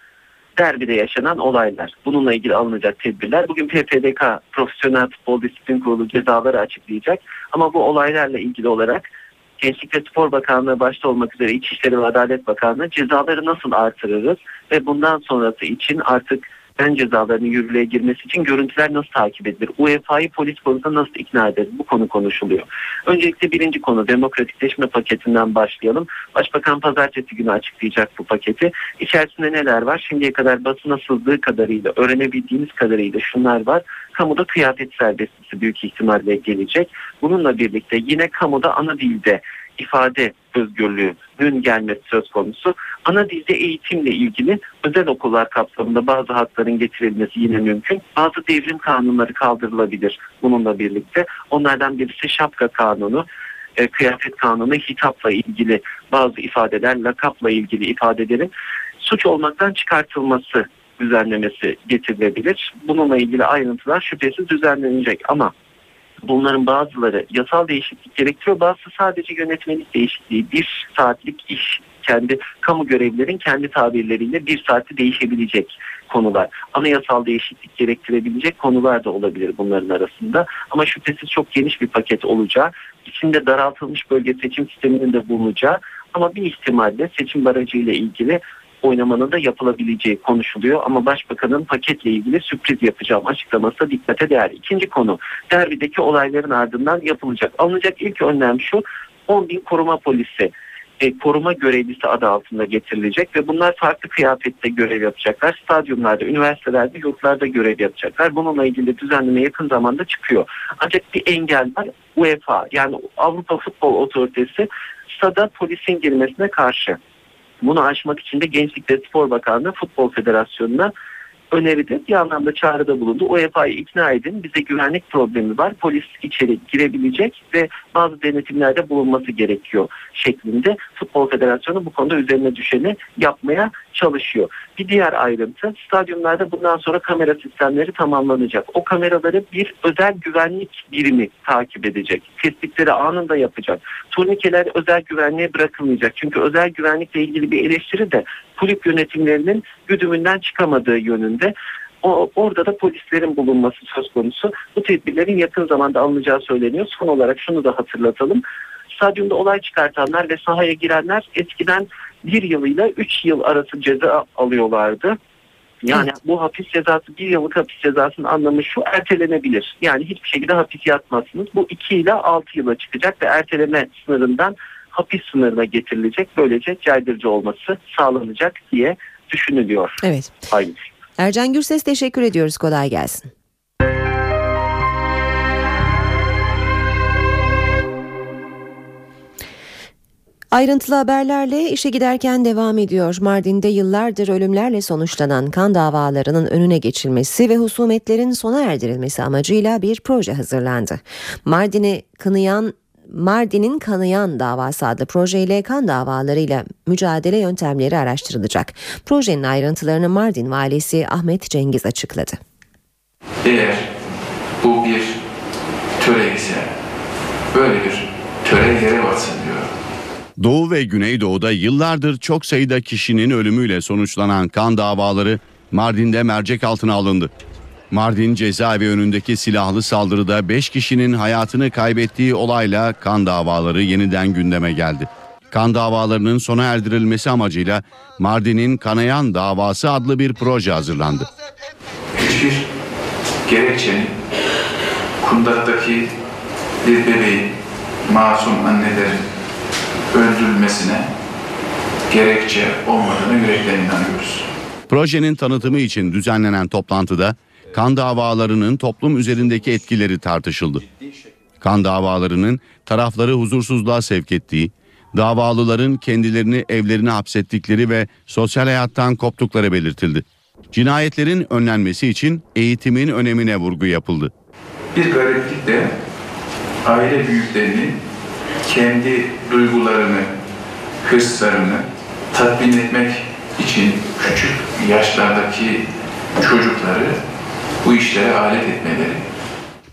derbide yaşanan olaylar. Bununla ilgili alınacak tedbirler. Bugün PFDK Profesyonel Futbol Disiplin Kurulu cezaları açıklayacak. Ama bu olaylarla ilgili olarak Gençlik ve Spor Bakanlığı başta olmak üzere İçişleri ve Adalet Bakanlığı cezaları nasıl artırırız ve bundan sonrası için artık ben cezalarının yürürlüğe girmesi için görüntüler nasıl takip edilir? UEFA'yı polis konusunda nasıl ikna ederiz? Bu konu konuşuluyor. Öncelikle birinci konu demokratikleşme paketinden başlayalım. Başbakan pazartesi günü açıklayacak bu paketi. İçerisinde neler var? Şimdiye kadar basına sızdığı kadarıyla, öğrenebildiğimiz kadarıyla şunlar var. Kamuda kıyafet serbestisi büyük ihtimalle gelecek. Bununla birlikte yine kamuda ana dilde ifade özgürlüğünün gelmesi söz konusu. Ana dilde eğitimle ilgili özel okullar kapsamında bazı hakların getirilmesi yine mümkün. Bazı devrim kanunları kaldırılabilir bununla birlikte. Onlardan birisi şapka kanunu, e, kıyafet kanunu, hitapla ilgili bazı ifadeler, lakapla ilgili ifadelerin suç olmaktan çıkartılması düzenlemesi getirilebilir. Bununla ilgili ayrıntılar şüphesiz düzenlenecek ama bunların bazıları yasal değişiklik gerektiriyor. Bazısı sadece yönetmelik değişikliği. Bir saatlik iş kendi kamu görevlerin kendi tabirleriyle bir saatte değişebilecek konular. Anayasal değişiklik gerektirebilecek konular da olabilir bunların arasında. Ama şüphesiz çok geniş bir paket olacağı, içinde daraltılmış bölge seçim sisteminin de bulunacağı ama bir ihtimalle seçim barajı ile ilgili oynamanın da yapılabileceği konuşuluyor. Ama başbakanın paketle ilgili sürpriz yapacağım açıklaması da dikkate değer. İkinci konu derbideki olayların ardından yapılacak. Alınacak ilk önlem şu 10 bin koruma polisi e, koruma görevlisi adı altında getirilecek ve bunlar farklı kıyafette görev yapacaklar. Stadyumlarda, üniversitelerde, yurtlarda görev yapacaklar. Bununla ilgili düzenleme yakın zamanda çıkıyor. Ancak bir engel var. UEFA yani Avrupa Futbol Otoritesi stada polisin girmesine karşı. Bunu aşmak için de Gençlik ve Spor Bakanlığı Futbol Federasyonu'na öneride bir anlamda çağrıda bulundu. UEFA'yı ikna edin bize güvenlik problemi var. Polis içeri girebilecek ve bazı denetimlerde bulunması gerekiyor şeklinde. Futbol Federasyonu bu konuda üzerine düşeni yapmaya çalışıyor. Bir diğer ayrıntı stadyumlarda bundan sonra kamera sistemleri tamamlanacak. O kameraları bir özel güvenlik birimi takip edecek. Tespitleri anında yapacak. Turnikeler özel güvenliğe bırakılmayacak. Çünkü özel güvenlikle ilgili bir eleştiri de kulüp yönetimlerinin güdümünden çıkamadığı yönünde. O, orada da polislerin bulunması söz konusu. Bu tedbirlerin yakın zamanda alınacağı söyleniyor. Son olarak şunu da hatırlatalım. Stadyumda olay çıkartanlar ve sahaya girenler eskiden bir yılıyla üç yıl arası ceza alıyorlardı. Yani evet. bu hapis cezası bir yıllık hapis cezasının anlamı şu ertelenebilir. Yani hiçbir şekilde hapis yatmazsınız. Bu iki ile altı yıla çıkacak ve erteleme sınırından hapis sınırına getirilecek. Böylece caydırıcı olması sağlanacak diye düşünülüyor. Evet. Hayır. Ercan Gürses teşekkür ediyoruz. Kolay gelsin. Ayrıntılı haberlerle işe giderken devam ediyor. Mardin'de yıllardır ölümlerle sonuçlanan kan davalarının önüne geçilmesi ve husumetlerin sona erdirilmesi amacıyla bir proje hazırlandı. Mardin'i kınayan Mardin'in Kanayan Davası adlı projeyle kan davalarıyla mücadele yöntemleri araştırılacak. Projenin ayrıntılarını Mardin Valisi Ahmet Cengiz açıkladı. Eğer bu bir töre ise böyle bir töre yere batsın diyor. Doğu ve Güneydoğu'da yıllardır çok sayıda kişinin ölümüyle sonuçlanan kan davaları Mardin'de mercek altına alındı. Mardin cezaevi önündeki silahlı saldırıda 5 kişinin hayatını kaybettiği olayla kan davaları yeniden gündeme geldi. Kan davalarının sona erdirilmesi amacıyla Mardin'in Kanayan Davası adlı bir proje hazırlandı. Hiçbir gerekçenin kundaktaki bir bebeğin, masum annelerin öldürülmesine gerekçe olmadığını yürekten inanıyoruz. Projenin tanıtımı için düzenlenen toplantıda kan davalarının toplum üzerindeki etkileri tartışıldı. Kan davalarının tarafları huzursuzluğa sevk ettiği, davalıların kendilerini evlerine hapsettikleri ve sosyal hayattan koptukları belirtildi. Cinayetlerin önlenmesi için eğitimin önemine vurgu yapıldı. Bir gariplik de aile büyüklerinin kendi duygularını, hırslarını tatmin etmek için küçük yaşlardaki çocukları bu işlere alet etmeleri.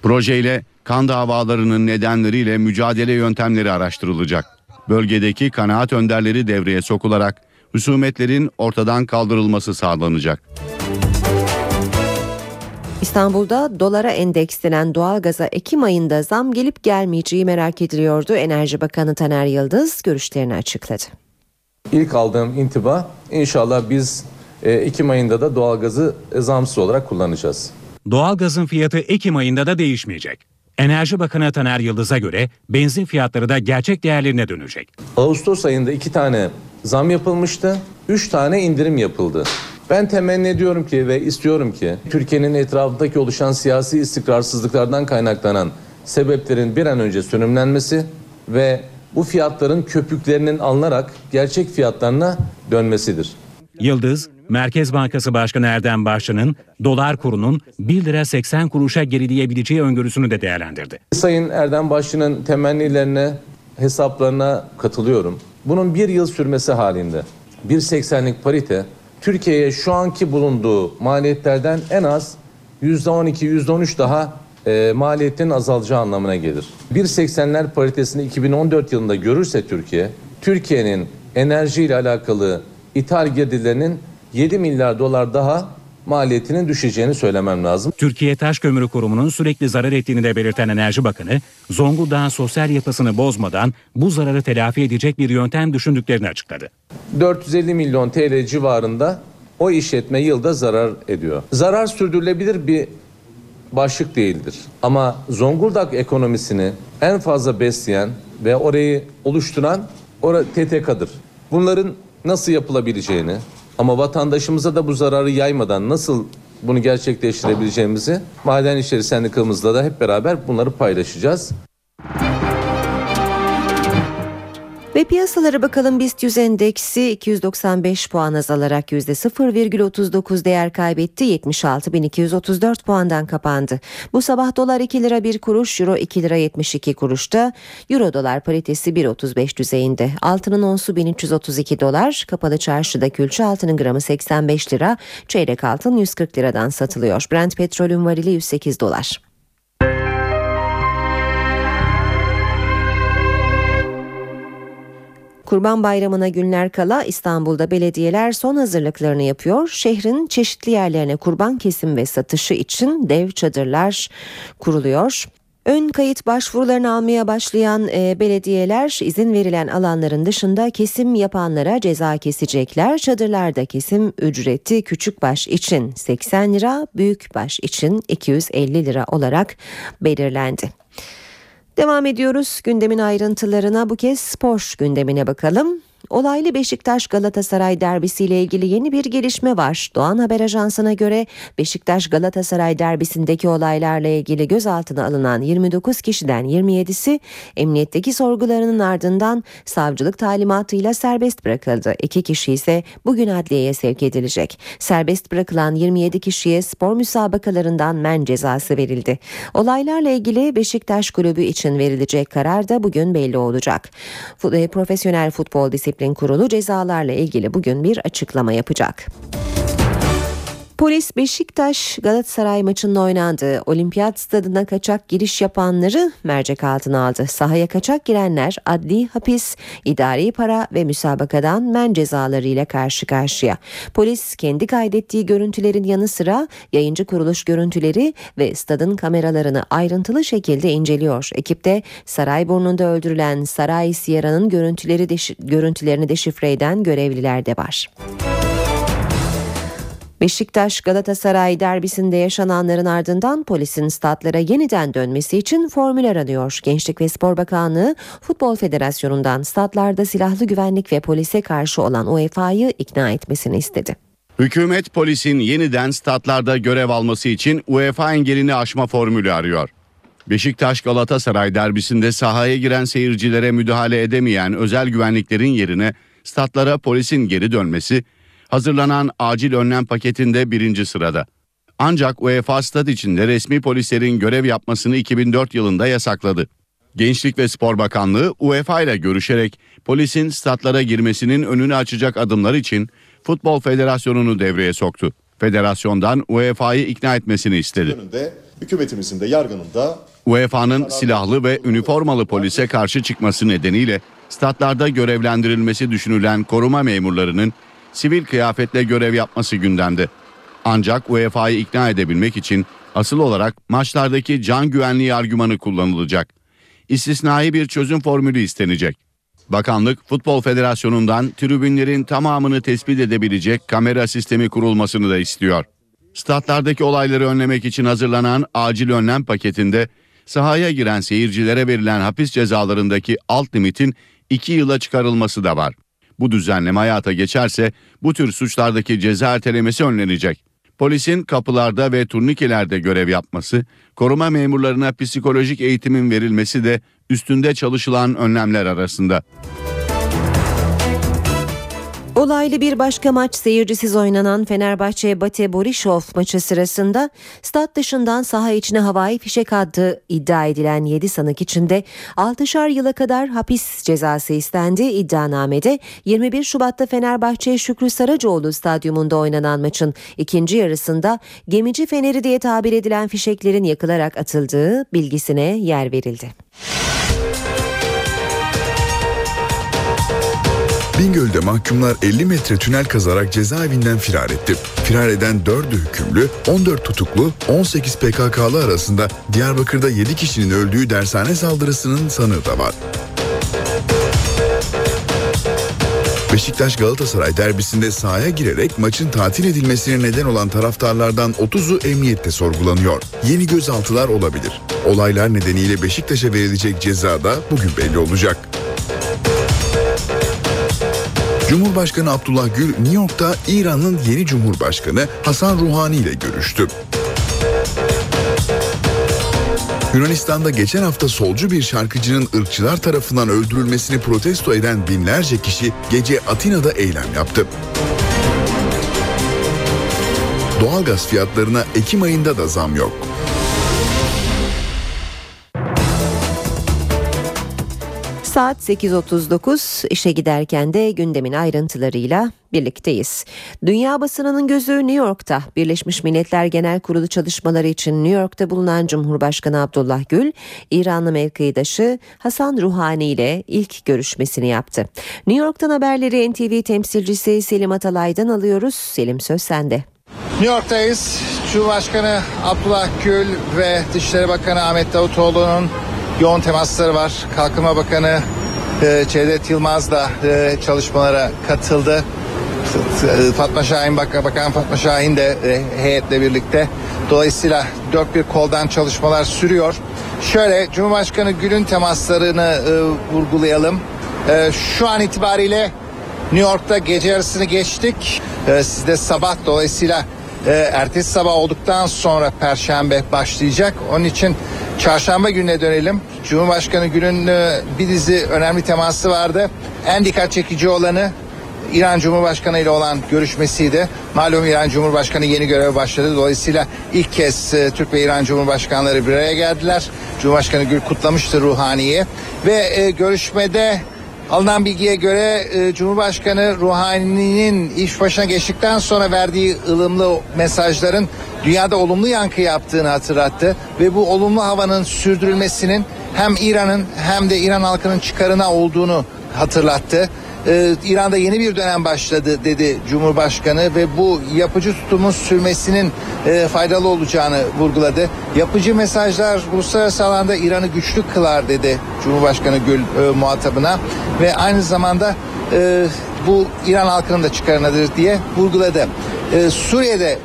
Projeyle kan davalarının nedenleriyle mücadele yöntemleri araştırılacak. Bölgedeki kanaat önderleri devreye sokularak husumetlerin ortadan kaldırılması sağlanacak. İstanbul'da dolara endekslenen doğalgaza Ekim ayında zam gelip gelmeyeceği merak ediliyordu. Enerji Bakanı Taner Yıldız görüşlerini açıkladı. İlk aldığım intiba inşallah biz e, Ekim ayında da doğalgazı zamsız olarak kullanacağız. Doğalgazın fiyatı Ekim ayında da değişmeyecek. Enerji Bakanı Taner Yıldız'a göre benzin fiyatları da gerçek değerlerine dönecek. Ağustos ayında iki tane zam yapılmıştı, üç tane indirim yapıldı. Ben temenni ediyorum ki ve istiyorum ki Türkiye'nin etrafındaki oluşan siyasi istikrarsızlıklardan kaynaklanan sebeplerin bir an önce sönümlenmesi ve bu fiyatların köpüklerinin alınarak gerçek fiyatlarına dönmesidir. Yıldız, Merkez Bankası Başkanı Erdem Başçı'nın dolar kurunun 1 lira 80 kuruşa gerileyebileceği öngörüsünü de değerlendirdi. Sayın Erdem Başçı'nın temennilerine, hesaplarına katılıyorum. Bunun bir yıl sürmesi halinde 1.80'lik parite Türkiye'ye şu anki bulunduğu maliyetlerden en az %12, %13 daha e, maliyetin azalacağı anlamına gelir. 1.80'ler paritesini 2014 yılında görürse Türkiye, Türkiye'nin enerji ile alakalı ithal girdilerinin 7 milyar dolar daha maliyetinin düşeceğini söylemem lazım. Türkiye Taş Kömürü Kurumu'nun sürekli zarar ettiğini de belirten Enerji Bakanı, Zonguldak'ın sosyal yapısını bozmadan bu zararı telafi edecek bir yöntem düşündüklerini açıkladı. 450 milyon TL civarında o işletme yılda zarar ediyor. Zarar sürdürülebilir bir başlık değildir. Ama Zonguldak ekonomisini en fazla besleyen ve orayı oluşturan TTK'dır. Bunların nasıl yapılabileceğini ama vatandaşımıza da bu zararı yaymadan nasıl bunu gerçekleştirebileceğimizi Maden İşleri Sendikamızla da hep beraber bunları paylaşacağız. Ve piyasalara bakalım BIST 100 endeksi 295 puan azalarak %0,39 değer kaybetti. 76.234 puandan kapandı. Bu sabah dolar 2 lira 1 kuruş, euro 2 lira 72 kuruşta. Euro dolar paritesi 1.35 düzeyinde. Altının onsu 1332 dolar. Kapalı çarşıda külçe altının gramı 85 lira. Çeyrek altın 140 liradan satılıyor. Brent petrolün varili 108 dolar. Kurban Bayramı'na günler kala İstanbul'da belediyeler son hazırlıklarını yapıyor. Şehrin çeşitli yerlerine kurban kesim ve satışı için dev çadırlar kuruluyor. Ön kayıt başvurularını almaya başlayan e, belediyeler izin verilen alanların dışında kesim yapanlara ceza kesecekler. Çadırlarda kesim ücreti küçük baş için 80 lira, büyük baş için 250 lira olarak belirlendi. Devam ediyoruz gündemin ayrıntılarına bu kez spor gündemine bakalım. Olaylı Beşiktaş Galatasaray derbisiyle ilgili yeni bir gelişme var. Doğan Haber Ajansı'na göre Beşiktaş Galatasaray derbisindeki olaylarla ilgili gözaltına alınan 29 kişiden 27'si emniyetteki sorgularının ardından savcılık talimatıyla serbest bırakıldı. İki kişi ise bugün adliyeye sevk edilecek. Serbest bırakılan 27 kişiye spor müsabakalarından men cezası verildi. Olaylarla ilgili Beşiktaş kulübü için verilecek karar da bugün belli olacak. Profesyonel Futbol Disiplin Kurulu cezalarla ilgili bugün bir açıklama yapacak. Polis Beşiktaş Galatasaray maçında oynandığı olimpiyat stadına kaçak giriş yapanları mercek altına aldı. Sahaya kaçak girenler adli hapis, idari para ve müsabakadan men cezaları ile karşı karşıya. Polis kendi kaydettiği görüntülerin yanı sıra yayıncı kuruluş görüntüleri ve stadın kameralarını ayrıntılı şekilde inceliyor. Ekipte Sarayburnu'nda öldürülen Saray Sierra'nın görüntüleri deş- görüntülerini deşifre eden görevliler de var. Beşiktaş Galatasaray derbisinde yaşananların ardından polisin statlara yeniden dönmesi için formül aranıyor. Gençlik ve Spor Bakanlığı Futbol Federasyonu'ndan statlarda silahlı güvenlik ve polise karşı olan UEFA'yı ikna etmesini istedi. Hükümet polisin yeniden statlarda görev alması için UEFA engelini aşma formülü arıyor. Beşiktaş Galatasaray derbisinde sahaya giren seyircilere müdahale edemeyen özel güvenliklerin yerine statlara polisin geri dönmesi hazırlanan acil önlem paketinde birinci sırada. Ancak UEFA stat içinde resmi polislerin görev yapmasını 2004 yılında yasakladı. Gençlik ve Spor Bakanlığı UEFA ile görüşerek polisin statlara girmesinin önünü açacak adımlar için Futbol Federasyonu'nu devreye soktu. Federasyondan UEFA'yı ikna etmesini istedi. Önünde hükümetimizin de yargının da UEFA'nın silahlı ve üniformalı polise karşı çıkması nedeniyle statlarda görevlendirilmesi düşünülen koruma memurlarının sivil kıyafetle görev yapması gündemde. Ancak UEFA'yı ikna edebilmek için asıl olarak maçlardaki can güvenliği argümanı kullanılacak. İstisnai bir çözüm formülü istenecek. Bakanlık Futbol Federasyonu'ndan tribünlerin tamamını tespit edebilecek kamera sistemi kurulmasını da istiyor. Statlardaki olayları önlemek için hazırlanan acil önlem paketinde sahaya giren seyircilere verilen hapis cezalarındaki alt limitin 2 yıla çıkarılması da var. Bu düzenleme hayata geçerse bu tür suçlardaki ceza ertelemesi önlenecek. Polisin kapılarda ve turnikelerde görev yapması, koruma memurlarına psikolojik eğitimin verilmesi de üstünde çalışılan önlemler arasında. Olaylı bir başka maç seyircisiz oynanan Fenerbahçe Bate Borisov maçı sırasında stat dışından saha içine havai fişek addı iddia edilen 7 sanık içinde 6'şar yıla kadar hapis cezası istendi. İddianamede 21 Şubat'ta Fenerbahçe Şükrü Saracoğlu stadyumunda oynanan maçın ikinci yarısında gemici feneri diye tabir edilen fişeklerin yakılarak atıldığı bilgisine yer verildi. Bingöl'de mahkumlar 50 metre tünel kazarak cezaevinden firar etti. Firar eden 4'ü hükümlü, 14 tutuklu, 18 PKK'lı arasında Diyarbakır'da 7 kişinin öldüğü dershane saldırısının sanığı da var. Beşiktaş Galatasaray derbisinde sahaya girerek maçın tatil edilmesine neden olan taraftarlardan 30'u emniyette sorgulanıyor. Yeni gözaltılar olabilir. Olaylar nedeniyle Beşiktaş'a verilecek ceza da bugün belli olacak. Cumhurbaşkanı Abdullah Gül New York'ta İran'ın yeni Cumhurbaşkanı Hasan Ruhani ile görüştü. Yunanistan'da geçen hafta solcu bir şarkıcının ırkçılar tarafından öldürülmesini protesto eden binlerce kişi gece Atina'da eylem yaptı. Doğalgaz fiyatlarına Ekim ayında da zam yok. Saat 8.39 işe giderken de gündemin ayrıntılarıyla birlikteyiz. Dünya basınının gözü New York'ta. Birleşmiş Milletler Genel Kurulu çalışmaları için New York'ta bulunan Cumhurbaşkanı Abdullah Gül, İranlı mevkidaşı Hasan Ruhani ile ilk görüşmesini yaptı. New York'tan haberleri NTV temsilcisi Selim Atalay'dan alıyoruz. Selim söz sende. New York'tayız. Cumhurbaşkanı Abdullah Gül ve Dışişleri Bakanı Ahmet Davutoğlu'nun yoğun temasları var. Kalkınma Bakanı e, Cevdet Yılmaz da e, çalışmalara katıldı. E, Fatma Şahin Bakan, Fatma Şahin de e, heyetle birlikte. Dolayısıyla dört bir koldan çalışmalar sürüyor. Şöyle Cumhurbaşkanı Gül'ün temaslarını e, vurgulayalım. E, şu an itibariyle New York'ta gece yarısını geçtik. E, sizde sabah dolayısıyla e, ertesi sabah olduktan sonra Perşembe başlayacak. Onun için Çarşamba gününe dönelim. Cumhurbaşkanı Gül'ün e, bir dizi önemli teması vardı. En dikkat çekici olanı İran Cumhurbaşkanı ile olan görüşmesiydi. Malum İran Cumhurbaşkanı yeni göreve başladı. Dolayısıyla ilk kez e, Türk ve İran Cumhurbaşkanları bir araya geldiler. Cumhurbaşkanı Gül kutlamıştı Ruhani'yi. Ve e, görüşmede Alınan bilgiye göre e, Cumhurbaşkanı Ruhani'nin iş başına geçtikten sonra verdiği ılımlı mesajların dünyada olumlu yankı yaptığını hatırlattı ve bu olumlu havanın sürdürülmesinin hem İran'ın hem de İran halkının çıkarına olduğunu hatırlattı. Ee, İran'da yeni bir dönem başladı dedi Cumhurbaşkanı ve bu yapıcı tutumun sürmesinin e, faydalı olacağını vurguladı. Yapıcı mesajlar uluslararası alanda İran'ı güçlü kılar dedi Cumhurbaşkanı Gül e, muhatabına ve aynı zamanda e, bu İran halkının da çıkarınadır diye vurguladı. E, Suriye'de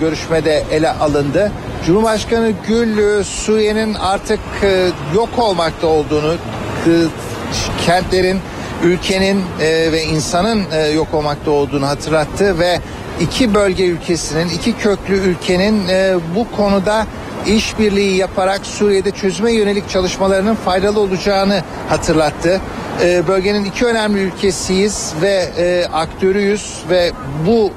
görüşmede ele alındı. Cumhurbaşkanı Gül e, Suriye'nin artık e, yok olmakta olduğunu, e, kentlerin ülkenin e, ve insanın e, yok olmakta olduğunu hatırlattı ve iki bölge ülkesinin, iki köklü ülkenin e, bu konuda işbirliği yaparak Suriye'de çözüme yönelik çalışmalarının faydalı olacağını hatırlattı. E, bölgenin iki önemli ülkesiyiz ve e, aktörüyüz ve bu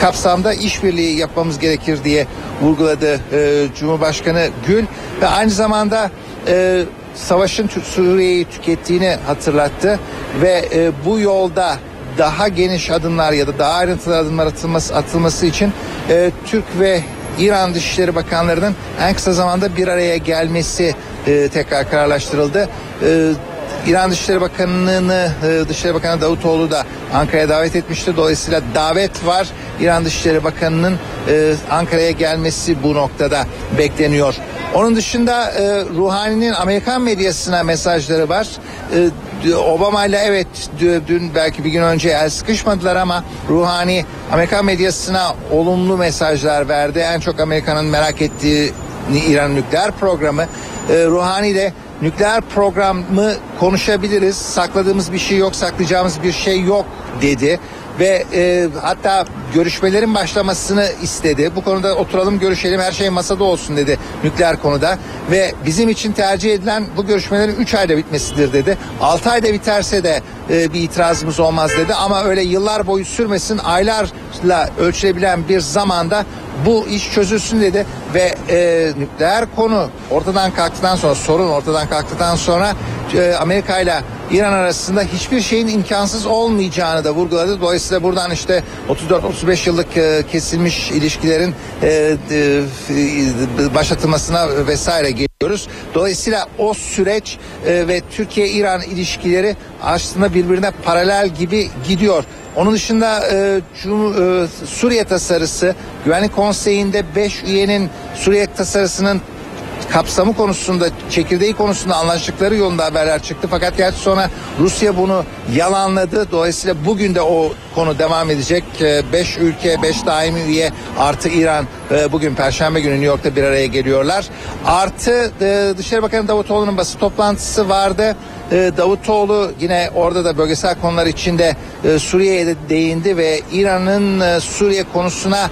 kapsamda işbirliği yapmamız gerekir diye vurguladı e, Cumhurbaşkanı Gül ve aynı zamanda e, savaşın Suriye'yi tükettiğini hatırlattı ve e, bu yolda daha geniş adımlar ya da daha ayrıntılı adımlar atılması, atılması için e, Türk ve İran Dışişleri Bakanlarının en kısa zamanda bir araya gelmesi e, tekrar kararlaştırıldı. E, İran Dışişleri Bakanı'nı e, Dışişleri Bakanı Davutoğlu da Ankara'ya davet etmişti. Dolayısıyla davet var. İran Dışişleri Bakanı'nın e, Ankara'ya gelmesi bu noktada bekleniyor. Onun dışında e, Ruhani'nin Amerikan medyasına mesajları var. Obama ile evet dün belki bir gün önce el sıkışmadılar ama Ruhani Amerikan medyasına olumlu mesajlar verdi. En çok Amerika'nın merak ettiği İran nükleer programı. Ruhani de nükleer programı konuşabiliriz. Sakladığımız bir şey yok, saklayacağımız bir şey yok dedi ve e, hatta görüşmelerin başlamasını istedi. Bu konuda oturalım görüşelim her şey masada olsun dedi nükleer konuda ve bizim için tercih edilen bu görüşmelerin 3 ayda bitmesidir dedi. 6 ayda biterse de e, bir itirazımız olmaz dedi ama öyle yıllar boyu sürmesin aylarla ölçülebilen bir zamanda bu iş çözülsün dedi ve e, nükleer konu ortadan kalktıktan sonra sorun ortadan kalktıktan sonra e, Amerika ile İran arasında hiçbir şeyin imkansız olmayacağını da vurguladı. Dolayısıyla buradan işte 34-35 yıllık e, kesilmiş ilişkilerin e, e, başlatılmasına vesaire geliyoruz. Dolayısıyla o süreç e, ve Türkiye-İran ilişkileri aslında birbirine paralel gibi gidiyor. Onun dışında e, Cum e, Suriye tasarısı Güvenlik Konseyi'nde 5 üyenin Suriye tasarısının kapsamı konusunda, çekirdeği konusunda anlaştıkları yolunda haberler çıktı. Fakat gerçi sonra Rusya bunu yalanladı. Dolayısıyla bugün de o konu devam edecek. 5 ülke, 5 daimi üye artı İran e, bugün Perşembe günü New York'ta bir araya geliyorlar. Artı e, Dışişleri Bakanı Davutoğlu'nun basın toplantısı vardı. E, Davutoğlu yine orada da bölgesel konular içinde Suriye'ye de değindi ve İran'ın Suriye konusuna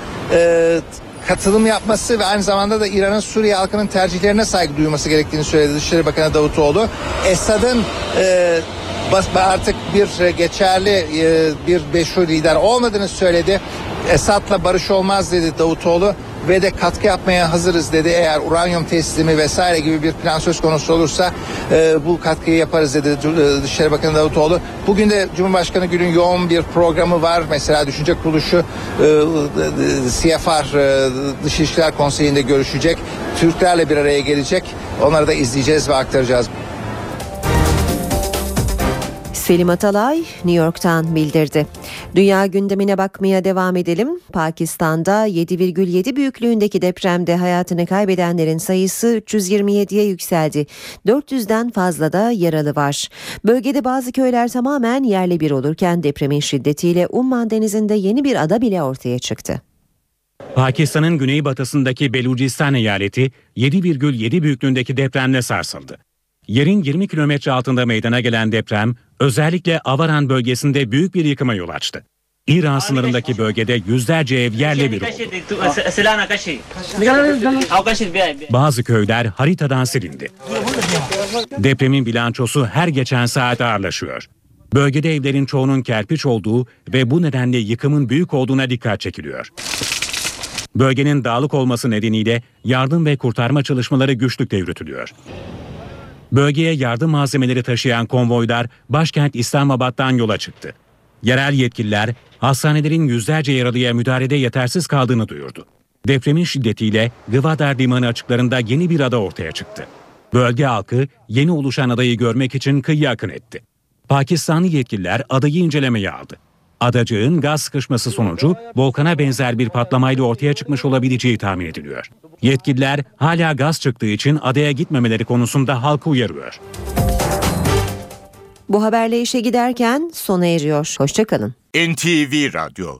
katılım yapması ve aynı zamanda da İran'ın Suriye halkının tercihlerine saygı duyması gerektiğini söyledi Dışişleri Bakanı Davutoğlu. Esad'ın e, artık bir geçerli e, bir meşru lider olmadığını söyledi. Esad'la barış olmaz dedi Davutoğlu ve de katkı yapmaya hazırız dedi. Eğer uranyum teslimi vesaire gibi bir plan söz konusu olursa e, bu katkıyı yaparız dedi e, Dışişleri Bakanı Davutoğlu. Bugün de Cumhurbaşkanı Gül'ün yoğun bir programı var. Mesela Düşünce Kuruluşu e, CFR e, Dış İlişkiler Konseyi'nde görüşecek. Türklerle bir araya gelecek. Onları da izleyeceğiz ve aktaracağız. Selim Atalay New York'tan bildirdi. Dünya gündemine bakmaya devam edelim. Pakistan'da 7,7 büyüklüğündeki depremde hayatını kaybedenlerin sayısı 327'ye yükseldi. 400'den fazla da yaralı var. Bölgede bazı köyler tamamen yerle bir olurken depremin şiddetiyle Umman Denizi'nde yeni bir ada bile ortaya çıktı. Pakistan'ın güneybatısındaki Belucistan eyaleti 7,7 büyüklüğündeki depremle sarsıldı. Yerin 20 kilometre altında meydana gelen deprem özellikle Avaran bölgesinde büyük bir yıkıma yol açtı. İran sınırındaki bölgede yüzlerce ev yerle bir oldu. Bazı köyler haritadan silindi. Depremin bilançosu her geçen saat ağırlaşıyor. Bölgede evlerin çoğunun kerpiç olduğu ve bu nedenle yıkımın büyük olduğuna dikkat çekiliyor. Bölgenin dağlık olması nedeniyle yardım ve kurtarma çalışmaları güçlükte yürütülüyor. Bölgeye yardım malzemeleri taşıyan konvoylar başkent İslamabad'dan yola çıktı. Yerel yetkililer hastanelerin yüzlerce yaralıya müdahalede yetersiz kaldığını duyurdu. Depremin şiddetiyle Gwadar limanı açıklarında yeni bir ada ortaya çıktı. Bölge halkı yeni oluşan adayı görmek için kıyıya akın etti. Pakistanlı yetkililer adayı incelemeye aldı. Adacığın gaz sıkışması sonucu volkana benzer bir patlamayla ortaya çıkmış olabileceği tahmin ediliyor. Yetkililer hala gaz çıktığı için adaya gitmemeleri konusunda halkı uyarıyor. Bu haberle işe giderken sona eriyor. Hoşçakalın. NTV Radyo